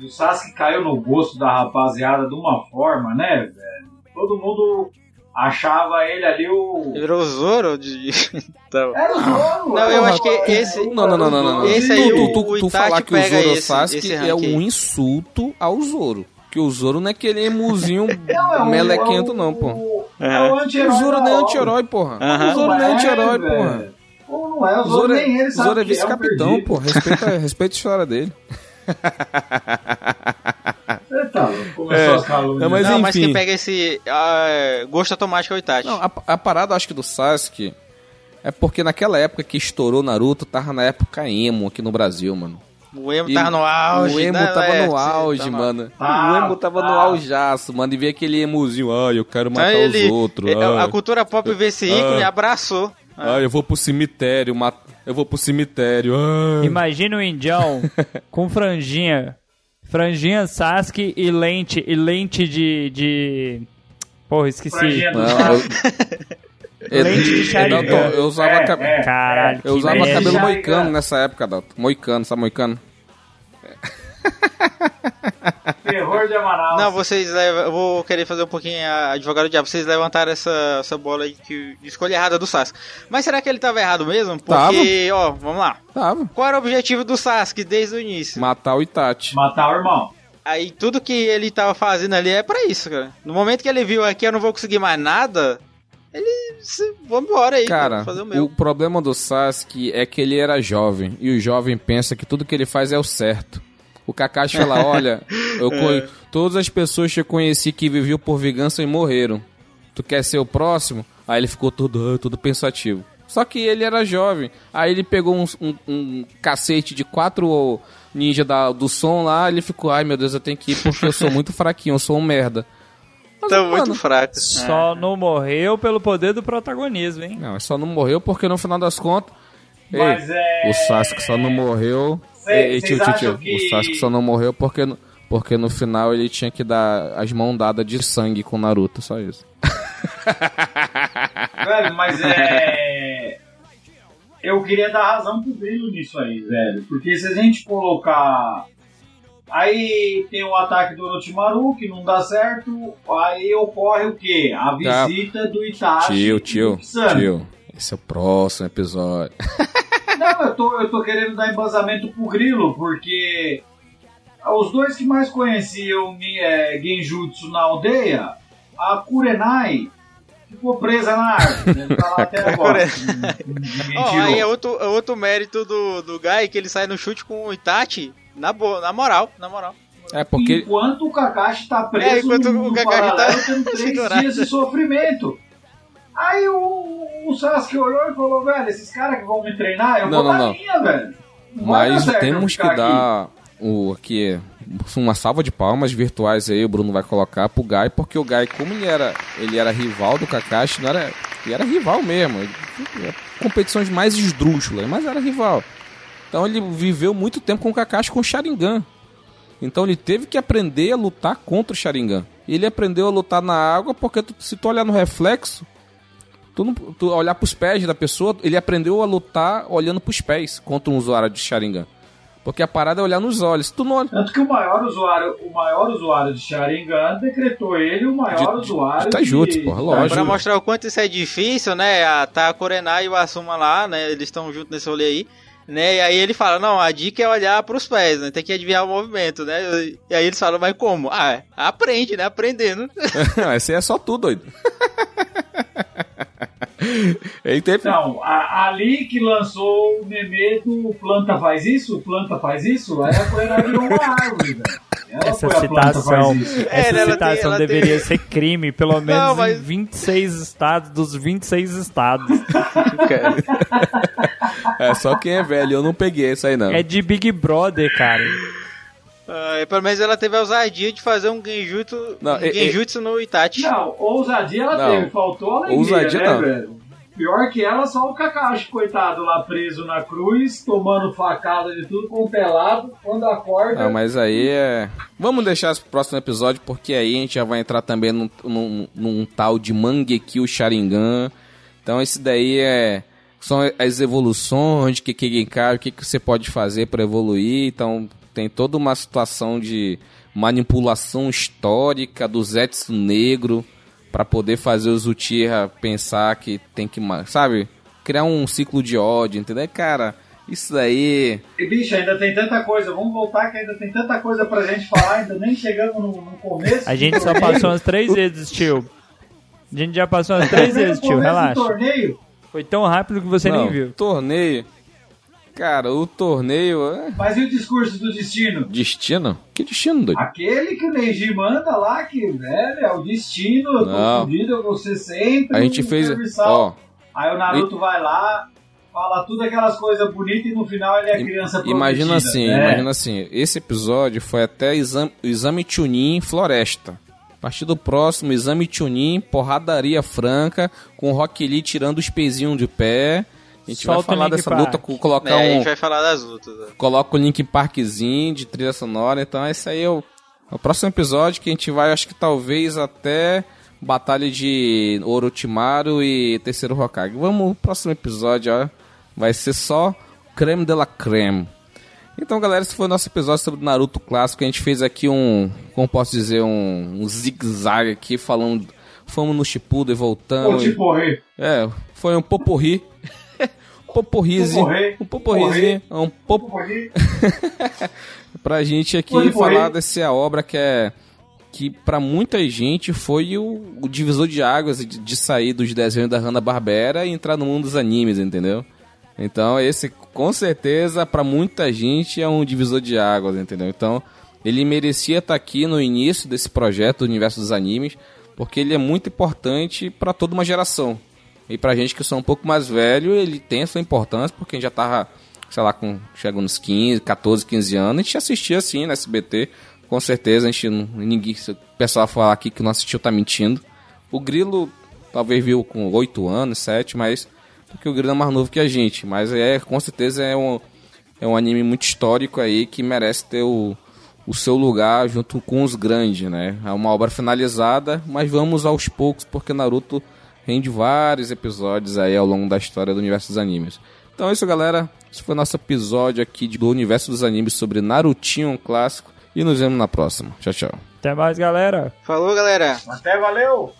O Sasuke caiu no gosto da rapaziada de uma forma, né, velho? Todo mundo achava ele ali o. Ele virou o Zoro de. Então. Era o Zoro, Não, era eu acho que esse- era Não, não, não, não, não. Esse aí, tu, o- tu, tu, tu falar que o Zoro esse- Sasuke esse é um insulto ao Zoro. Que o Zoro não é aquele emuzinho Não, é melequento, é não, pô. É o O anti-herói. Zoro nem é anti-herói, porra. O Zoro nem é anti-herói, velho. porra. Pô, não é, o Zoro, Zoro nem ele é, o sabe Zoro é vice-capitão, pô. Respeita, respeita a história dele. Você tá começou É. as calúnias. Não, mas não, mas enfim. quem pega esse ah, gosto automático é o Itachi. Não, a, a parada, acho que do Sasuke é porque naquela época que estourou Naruto, tava na época emo aqui no Brasil, mano. o emo E tava no auge. O emo né? tava É, no auge, tá no- mano. Ah, o emo tava no ah. aujaço, mano. E ver aquele emozinho, ai, eu quero matar Então ele- os outros. ele- ai. a cultura pop vê esse ícone, Ah. abraçou. Ai, eu vou pro cemitério, mat... eu vou pro cemitério. ai. Imagina o indião com franjinha. Franjinha Sasuke e lente, e lente de. de... Porra, esqueci. Franjinha do eu... Lente de Sharingan. Dalton, eu usava, É, é. Caralho, eu que usava cabelo moicano nessa época, Dalton. Moicano, sabe moicano? Terror de Manaus. Não, vocês levam. Eu vou querer fazer um pouquinho a advogado do diabo. Vocês levantaram essa, essa bola aí que, de escolha errada do Sasuke. Mas será que ele tava errado mesmo? Porque, ó, vamos lá. Tava. Qual era o objetivo do Sasuke desde o início? Matar o Itachi. Matar o irmão. Aí tudo que ele tava fazendo ali é pra isso, cara. No momento que ele viu aqui, eu não vou conseguir mais nada. Ele. se- Vamos embora aí, Cara, fazer o meu. o problema do Sasuke é que ele era jovem. E o jovem pensa que tudo que ele faz é o certo. O Kakashi fala, olha, eu conhe- todas as pessoas que eu conheci que viviam por vingança e morreram. Tu quer ser o próximo? Aí ele ficou todo, ah, todo pensativo. Só que ele era jovem. Aí ele pegou um, um- um cacete de quatro ninja da- do som lá, ele ficou, ai meu Deus, eu tenho que ir porque eu sou muito fraquinho, eu sou um merda. Mas, Tá mano, muito fraco. Só não morreu pelo poder do protagonismo, hein? Não, só não morreu porque no final das contas. Ei, é. O Sasuke só não morreu. Cê- Ei, tio, tio, tio. que- O Sasuke só não morreu porque, no- porque no final ele tinha que dar as mãos dadas de sangue com o Naruto, só isso. Velho, mas é. eu queria dar razão pro Grilo nisso aí, velho. Porque se a gente colocar. Aí tem o ataque do Orochimaru, que não dá certo. Aí ocorre o quê? A Tá. visita do Itachi. Tio, e tio, tio. Esse é o próximo episódio. Não, eu tô, eu tô querendo dar embasamento pro Grilo, porque os dois que mais conheciam é, Genjutsu na aldeia, a Kurenai ficou presa na árvore. Deve tá lá até agora. Tirou. aí é outro, é outro mérito do, do Guy, que ele sai no chute com o Itachi, na, boa, na moral, na moral. É porque. Enquanto o Kakashi tá preso É, enquanto no, o no Kakashi tá paralelo, tendo três dias de sofrimento. Aí o, o Sasuke olhou e falou, velho, esses caras que vão me treinar, eu Não, vou não, dar não. minha, velho. Não dar Mas temos que ficar aqui. dar o aqui uma salva de palmas virtuais aí, o Bruno vai colocar pro Gai, porque o Gai, como ele era, ele era rival do Kakashi, não era, ele era rival mesmo. Ele- competições mais esdrúxulas, mas era rival. Então ele viveu muito tempo com o Kakashi com o Sharingan. Então ele teve que aprender a lutar contra o Sharingan. Ele aprendeu a lutar na água porque se tu olhar no reflexo, tu, não, tu olhar pros pés da pessoa, ele aprendeu a lutar olhando pros pés contra um usuário de Sharingan. Porque a parada é olhar nos olhos. Tu não olha. Tanto que o maior usuário, o maior usuário de Sharingan decretou ele o maior De- de- usuário de taijutsu, porra, lógico. Pra mostrar o quanto isso é difícil, né? A, tá a Kurenai e o Asuma lá, né? Eles estão juntos nesse rolê aí. Né? E aí ele fala, não, a dica é olhar pros pés, né? Tem que adivinhar o movimento, né? E aí eles falam, mas como? Ah, é, aprende, né? Aprendendo. Esse aí é só tu, doido. Não, a- ali que lançou o meme do Planta faz isso, o Planta faz isso, aí a Coreia virou uma árvore, velho. Ela Essa citação. É, essa ela tem- citação ela deveria tem- ser crime, pelo menos Não, mas- em 26 estados dos 26 estados. É só quem é velho, eu não peguei isso aí não. É de Big Brother, cara. Ah, pelo menos ela teve a ousadia de fazer um genjutsu, Não, um e- e- genjutsu no Itachi. Não, ousadia ela Não. teve, faltou alegria, Ousadia né, não. velho? Pior que ela, só o Kakashi, coitado, lá preso na cruz, tomando facada de tudo com pelado, quando acorda... Ah, mas aí é. Vamos deixar esse próximo episódio, porque aí a gente já vai entrar também num, num, num tal de Mangekyo Sharingan. Então esse daí é. São as evoluções de Keke Genkai, o que, que você pode fazer para evoluir. Então tem toda uma situação de manipulação histórica do Zetsu Negro para poder fazer os Uchiha pensar que tem que, sabe? Criar um ciclo de ódio, entendeu? Cara, isso daí. E, bicho, ainda tem tanta coisa, vamos voltar que ainda tem tanta coisa pra gente falar, ainda nem chegamos no, no começo. A gente só passou umas três vezes, tio. A gente já passou umas três vezes, tio, relaxa. torneio, Foi tão rápido que você Não, nem viu. Torneio. Cara, o torneio. é- mas e o discurso do destino? Destino? Que destino, doido? Aquele que o Neji manda lá, que, velho, é o destino, eu tô Não. fudido, eu vou ser sempre A gente fez. Ó, Aí o Naruto vai lá, fala tudo aquelas coisas bonitas e no final ele é criança imagina prometida, assim, né? imagina assim. Esse episódio foi até exame, o exame Chunin Floresta. A partir do próximo, exame Chunin, porradaria franca, com o Rock Lee tirando os pezinhos de pé. A gente Solta vai falar dessa Park. luta, com, colocar É, a um. gente vai falar das lutas. né? Coloca o Link Parkzinho de trilha sonora. Então, esse aí é o, é o próximo episódio que a gente vai, acho que talvez até Batalha de Orochimaru e Terceiro Hokage. Vamos, próximo episódio, ó. Vai ser só creme de la creme. Então, galera, esse foi o nosso episódio sobre o Naruto clássico. A gente fez aqui um, como posso dizer, um, um zigue-zague aqui, falando. Fomos no Shippuden e voltamos. correr. É, foi um poporri. Poporrizinho. Poporri. Um poporrizinho. Um pop pra gente aqui falar dessa obra que é que pra muita gente foi o, o divisor de águas de, de sair dos desenhos da Hanna-Barbera e entrar no mundo dos animes, entendeu? Então esse com certeza pra muita gente é um divisor de águas, entendeu? Então ele merecia estar aqui no início desse projeto do universo dos animes, porque ele é muito importante pra toda uma geração. E pra gente que são um pouco mais velho, ele tem sua importância, porque já tava, sei lá, com, chegando nos 15, 14, 15 anos, a gente assistia assim na SBT, com certeza, a gente não, ninguém, se o pessoal falar aqui que não assistiu tá mentindo. O Grilo talvez viu com 8 anos, 7, mas porque o Grilo é mais novo que a gente, mas é, com certeza é um, é um anime muito histórico aí que merece ter o, o seu lugar junto com os grandes, né? É uma obra finalizada, mas vamos aos poucos, porque Naruto rende vários episódios aí ao longo da história do universo dos animes. Então é isso, galera. Esse foi o nosso episódio aqui do universo dos animes sobre Narutinho um clássico. E nos vemos na próxima. Tchau, tchau. Até mais, galera. Falou, galera. Até valeu!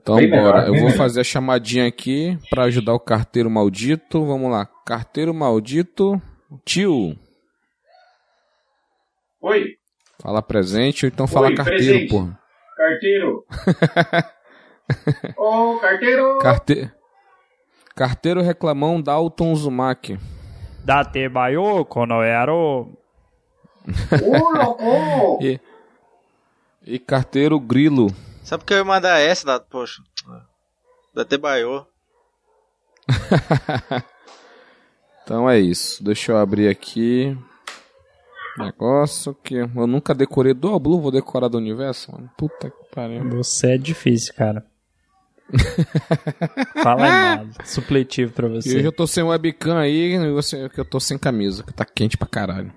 Então Bem bora. melhor, Eu bem vou melhor. fazer a chamadinha aqui pra ajudar o carteiro maldito. Vamos lá. Carteiro maldito. Tio. Oi, Fala presente ou então fala Oi, carteiro, presente. porra. Carteiro! Ô, carteiro! Carte... Carteiro reclamão Dalton Uzumaki. Date bayo konoero. Ô, louco! E... e carteiro grilo. Sabe que eu ia mandar essa, da... poxa. Da Tebaiô. Então é isso. Deixa eu abrir aqui. Negócio que eu nunca decorei do Blue, vou decorar do universo, mano. Puta que pariu. Você é difícil, cara. Fala nada. Supletivo pra E hoje você. eu tô sem webcam aí, você, que eu tô sem camisa, que tá quente pra caralho.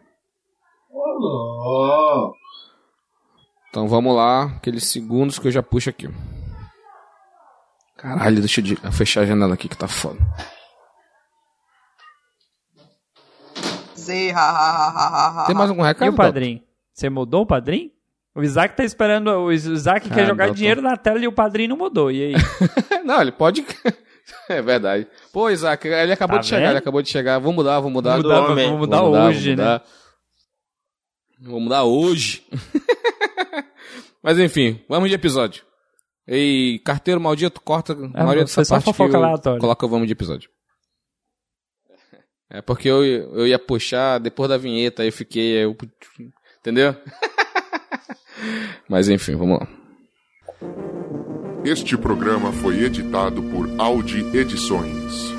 Louco! Então vamos lá, aqueles segundos que eu já puxo aqui. Caralho, deixa eu de- eu fechar a janela aqui que tá foda. Tem mais algum E recado? o padrinho? Você mudou o padrinho? O Isaac tá esperando. O Isaac quer Ah, jogar não, tô- dinheiro na tela e o padrinho não mudou. E aí? Doutor? Não, ele pode. é verdade. Pô, Isaac, ele acabou Tá de chegar, vendo? ele acabou de chegar. Vamos mudar, vamos mudar. Mudar, do homem. vamos mudar hoje, né? mudar. Vamos mudar hoje. Mas enfim, vamos de episódio. Ei, carteiro maldito, corta a Ah, maioria foi dessa só parte que eu coloca o vamos de episódio. É porque eu, eu ia puxar depois da vinheta, aí eu fiquei... Eu, entendeu? Mas enfim, vamos lá. Este programa foi editado por Audi Edições.